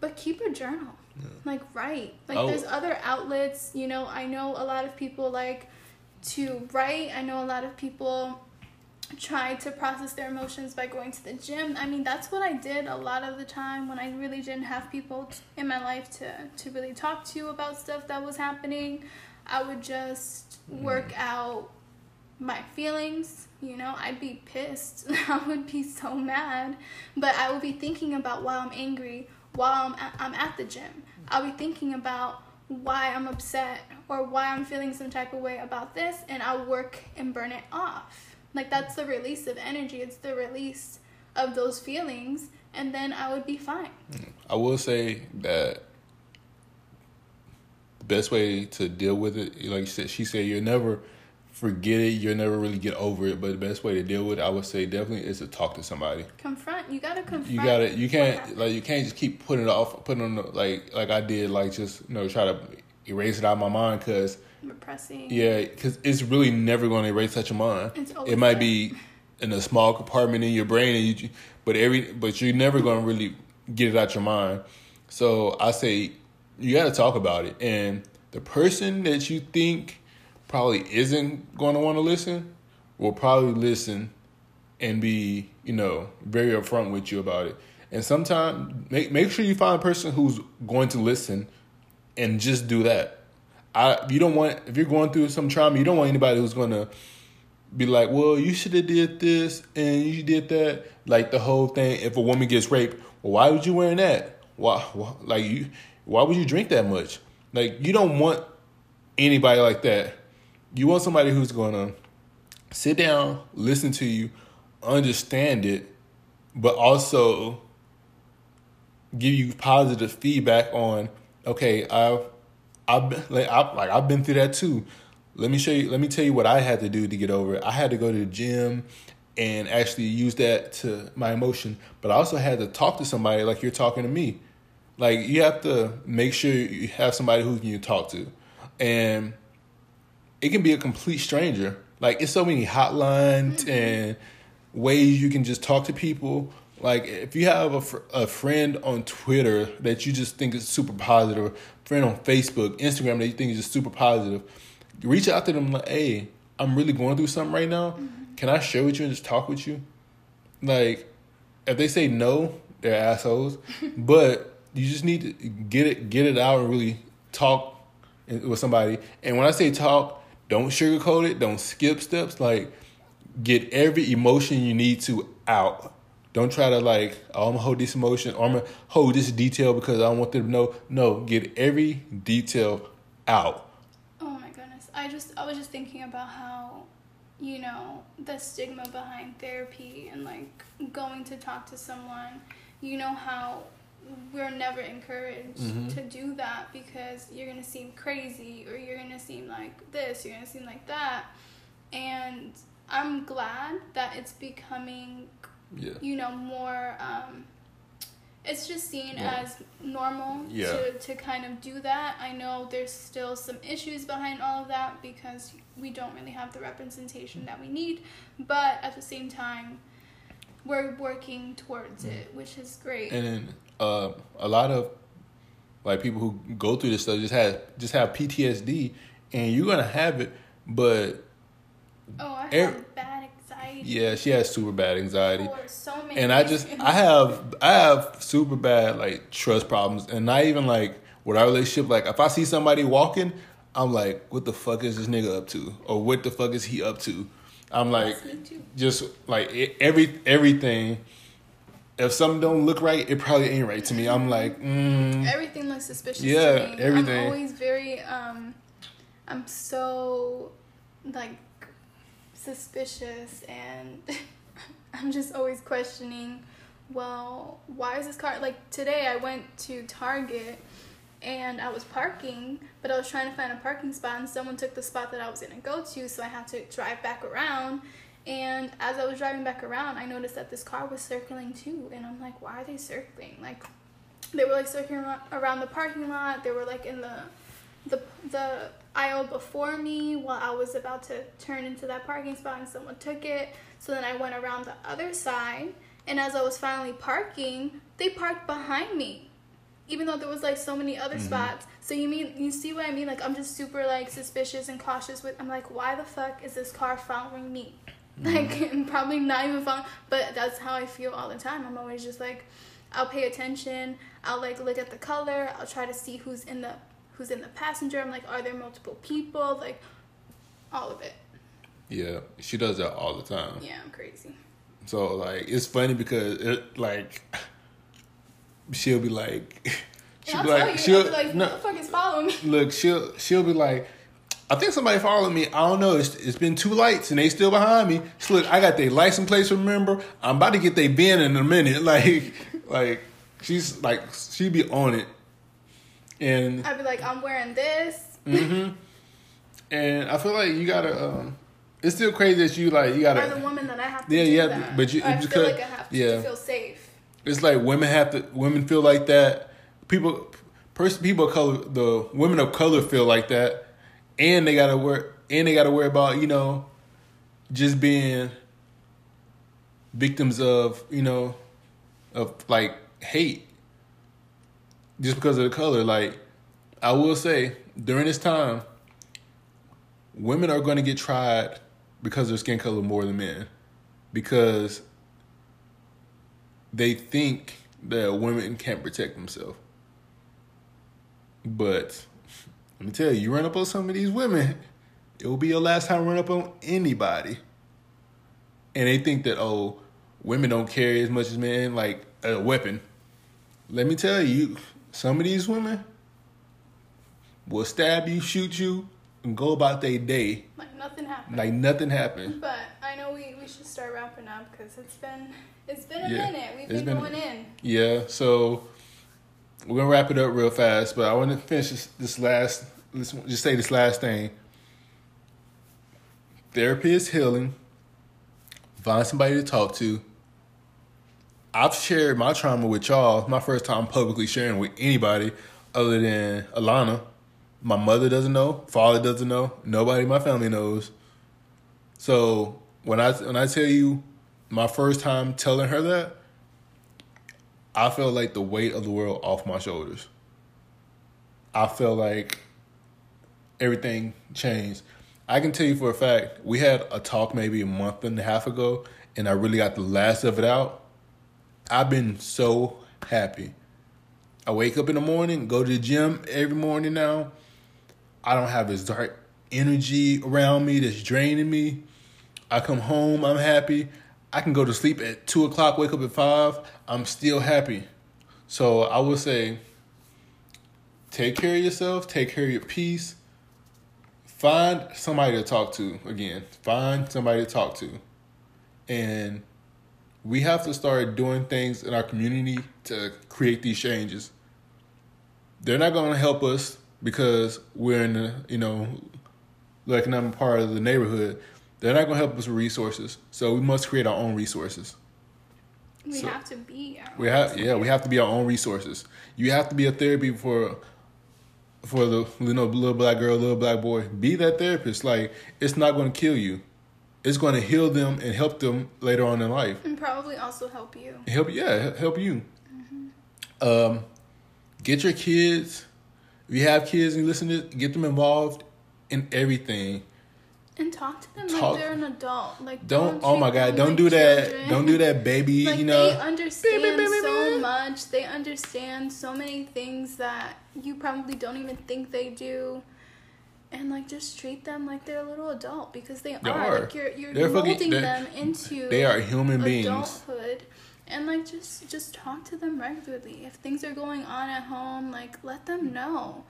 but keep a journal. Like write. Like Oh. there's other outlets, you know, I know a lot of people like to write. I know a lot of people try to process their emotions by going to the gym. I mean, that's what I did a lot of the time when I really didn't have people t- in my life to, to really talk to about stuff that was happening. I would just mm. work out my feelings. You know, I'd be pissed. I would be so mad. But I will be thinking about why I'm angry while I'm at, I'm at the gym. I'll be thinking about why I'm upset or why I'm feeling some type of way about this, and I'll work and burn it off. Like, that's the release of energy, it's the release of those feelings, and then I would be fine. Mm. I will say that the best way to deal with it, like you said, she said, you'll never forget it, you'll never really get over it. But the best way to deal with it, I would say, definitely is to talk to somebody. Confront. You gotta confront. You gotta, you can't, like, you can't just keep putting it off, putting on, the, like, like I did, like, just you know, try to erase it out of my mind, cause repressing. yeah, because it's really never going to erase such a mind. It might there. be in a small compartment in your brain, and you, but every, but you're never going to really get it out of your mind. So I say you got to talk about it, and the person that you think probably isn't going to want to listen will probably listen and be, you know, very upfront with you about it. And sometimes make make sure you find a person who's going to listen and just do that. I you don't want if you're going through some trauma, you don't want anybody who's gonna be like, well, you should have did this and you did that. Like the whole thing. If a woman gets raped, well, why would you wearing that? Why, why like you? Why would you drink that much? Like you don't want anybody like that. You want somebody who's gonna sit down, listen to you, understand it, but also give you positive feedback on okay i've i've like I've, like I've been through that too. Let me show you let me tell you what i had to do to get over it. I had to go to the gym and actually use that to my emotion but i also had to talk to somebody like you're talking to me. Like you have to make sure you have somebody who you can talk to. And it can be a complete stranger like it's so many hotlines mm-hmm. and ways you can just talk to people. Like if you have a, fr- a friend on Twitter that you just think is super positive, friend on Facebook, Instagram that you think is just super positive, reach out to them like, hey, I'm really going through something right now. Mm-hmm. Can I share with you and just talk with you? Like, if they say no, they're assholes. but you just need to get it get it out and really talk with somebody. And when I say talk, don't sugarcoat it. Don't skip steps. Like, get every emotion you need to out. Don't try to like, oh, I'm gonna hold this emotion or I'm gonna hold this detail because I don't want them to know. No, get every detail out. Oh my goodness. I just I was just thinking about how you know the stigma behind therapy and like going to talk to someone you know how we're never encouraged Mhm. to do that because you're gonna seem crazy or you're gonna seem like this you're gonna seem like that and i'm glad that it's becoming Yeah. you know more um it's just seen Yeah. as normal Yeah. to, to kind of do that i know there's still some issues behind all of that because we don't really have the representation that we need but at the same time we're working towards it which is great And then uh, a lot of like people who go through this stuff just have just have PTSD, and you're gonna have it. But oh i every- have bad anxiety yeah, she has super bad anxiety. so many and I just. I have I have super bad like trust problems, and not even like with our relationship. Like if I see somebody walking, I'm like, what the fuck is this nigga up to, or what the fuck is he up to? I'm like, Yes, me too. just like every everything. If something don't look right, it probably ain't right to me. I'm like, mm, everything looks suspicious Yeah, to me. everything. I'm always very um I'm so like suspicious and I'm just always questioning, well, why is this car like today I went to Target and I was parking, but I was trying to find a parking spot and someone took the spot that I was gonna go to, so I had to drive back around. And as I was driving back around, I noticed that this car was circling too, and I'm like, why are they circling? Like, they were like circling ar- around the parking lot. They were like in the the the aisle before me while I was about to turn into that parking spot, and someone took it. So then I went around the other side, and as I was finally parking, they parked behind me, even though there was like so many other mm-hmm. spots. So you mean you see what I mean? Like I'm just super like suspicious and cautious with. I'm like, why the fuck is this car following me? Mm. Like probably not even following, but that's how I feel all the time. I'm always just like, I'll pay attention. I'll like look at the color. I'll try to see who's in the who's in the passenger. I'm like, are there multiple people? Like, all of it. yeah, she does that all the time. Yeah, I'm crazy. So like, it's funny because it like, she'll be like, she'll be like, you, she'll be like, no, who the fuck is following me? look, she'll she'll be like, I think somebody followed me. I don't know. It's, it's been two lights and they still behind me. So look, I got their license plates. Remember, I'm about to get their VIN in a minute. Like, like she's like she be on it, and I'd be like, I'm wearing this. and I feel like you gotta. Um, it's still crazy that you like you Or the gotta. woman that I have to Yeah, do yeah, that. but you- I because- feel like I have to, yeah. to feel safe. It's like women have to. Women feel like that. People, person, people of color, the women of color feel like that, and they gotta work. And they gotta worry about you know, just being victims of you know, of like hate, just because of the color. Like, I will say during this time, women are going to get tried because of their skin color more than men, because they think that women can't protect themselves. But let me tell you, you run up on some of these women, it will be your last time run up on anybody. And they think that oh, women don't carry as much as men, like a weapon. Let me tell you, some of these women will stab you, shoot you, and go about their day Like nothing happened. like nothing happened. But I know we, we should start wrapping up because it's been it's been a Yeah, minute. We've been, been- going in. Yeah, so we're gonna wrap it up real fast, but I want to finish this, this last. Let's just say this last thing. Therapy is healing. Find somebody to talk to. I've shared my trauma with y'all. My first time publicly sharing with anybody other than Alanna. My mother doesn't know. Father doesn't know. Nobody in my family knows. So when I when I tell you my first time telling her that, I felt like the weight of the world off my shoulders. I felt like everything changed. I can tell you for a fact, we had a talk maybe a month and a half ago, and I really got the last of it out. I've been so happy. I wake up in the morning, go to the gym every morning now. I don't have this dark energy around me that's draining me. I come home, I'm happy. I can go to sleep at two o'clock, wake up at five. I'm still happy. So I would say, take care of yourself, take care of your peace. Find somebody to talk to again. Find somebody to talk to. And we have to start doing things in our community to create these changes. They're not going to help us because we're in the, you know, like I'm part of the neighborhood. They're not going to help us with resources. So we must create our own resources. We So- have to be. Our We have yeah, we have to be our own resources. You have to be a therapy for for the you know little black girl, little black boy. Be that therapist. Like it's not going to kill you. It's going to heal them and help them later on in life. and probably also help you. Help yeah, help you. Um, get your kids. If you have kids and you listen to get them involved in everything. And talk to them Talk- like they're an adult. Like Don't, oh my god, don't like do that. Don't do that, baby. Like you know. they understand beep, beep, so beep. much. They understand so many things that you probably don't even think they do. And like just treat them like they're a little adult because they, They are. are. Like you're you're They're fucking- molding they're- them into they are human beings. adulthood. And like just just talk to them regularly. If things are going on at home, like let them know.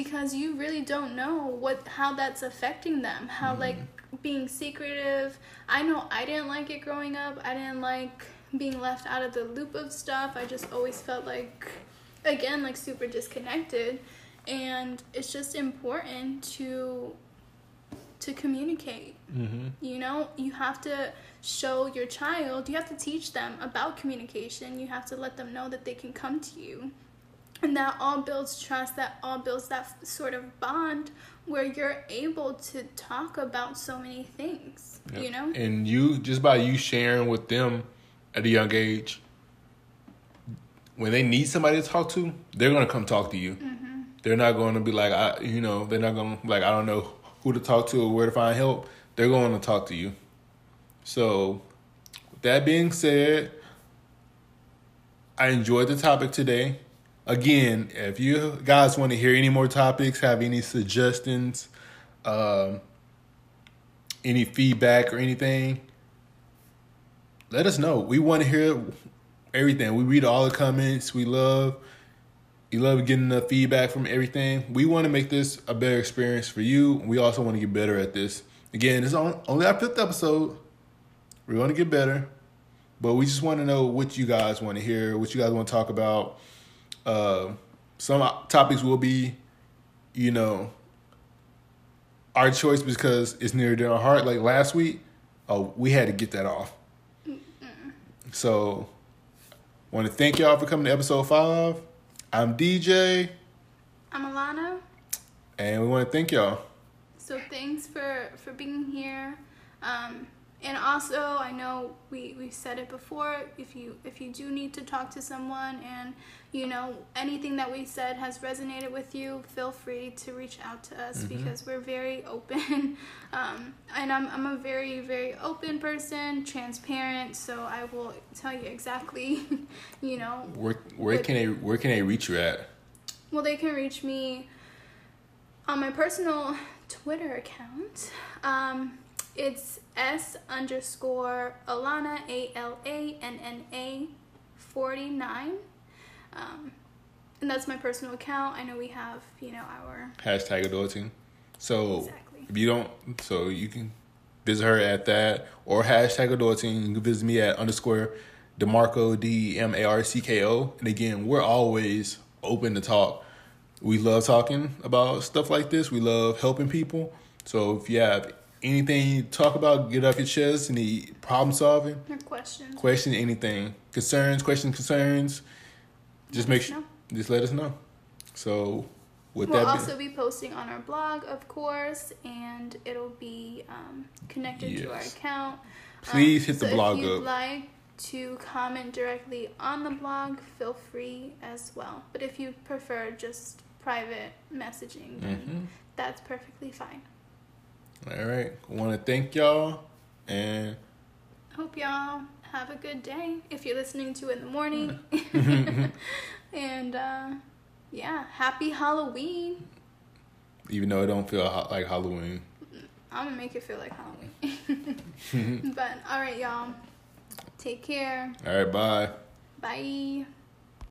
Because you really don't know what how that's affecting them. How Mm-hmm. like being secretive. I know I didn't like it growing up. I didn't like being left out of the loop of stuff. I just always felt like again like super disconnected. And it's just important to to communicate. hmm You know, you have to show your child, you have to teach them about communication. You have to let them know that they can come to you. And that all builds trust, that all builds that f- sort of bond where you're able to talk about so many things, you know? And you just by you sharing with them at a young age, when they need somebody to talk to, they're gonna come talk to you. Mm-hmm. They're not gonna be like, I, you know, they're not gonna like, I don't know who to talk to or where to find help. They're going to talk to you. So, that being said, I enjoyed the topic today. Again, if you guys want to hear any more topics, have any suggestions, um, any feedback or anything, let us know. We want to hear everything. We read all the comments. We love we love getting the feedback from everything. We want to make this a better experience for you. We also want to get better at this. Again, it's only our fifth episode. We want to get better, but we just want to know what you guys want to hear, what you guys want to talk about. Uh, some topics will be, you know, our choice because it's near to our heart. Like last week, oh, we had to get that off. So, want to thank y'all for coming to episode five. I'm DJ, I'm Alanna. and we want to thank y'all. So thanks for for being here. Um, and also, I know we we said it before. If you if you do need to talk to someone, and you know anything that we said has resonated with you, feel free to reach out to us because we're very open. um, and I'm I'm a very very open person, transparent. So I will tell you exactly, you know, Where where can they where can they reach you at? well, they can reach me on my personal Twitter account. Um, it's S underscore Alanna, A L A N N A 49. Um, and that's my personal account. I know we have, you know, our. Hashtag adulting. So Exactly. if you don't, so you can visit her at that or hashtag adulting. You can visit me at underscore Demarco D E M A R C K O. And again, we're always open to talk. We love talking about stuff like this. We love helping people. So if you have anything you talk about, get off your chest, any problem solving, Your questions. question, anything, concerns, questions, concerns, just make sure, just let us know. So with We'll that, be- also be posting on our blog, of course, and it'll be um, connected to our account. Please hit the so blog if you'd up. like to comment directly on the blog, feel free as well. But if you prefer just private messaging, then Mhm. that's perfectly fine. All right. Want to thank y'all and Hope y'all have a good day if you're listening to it in the morning. and uh, yeah, happy Halloween. even though it don't feel like Halloween. I'm gonna make it feel like Halloween. but all right, y'all. Take care. All right, bye. Bye.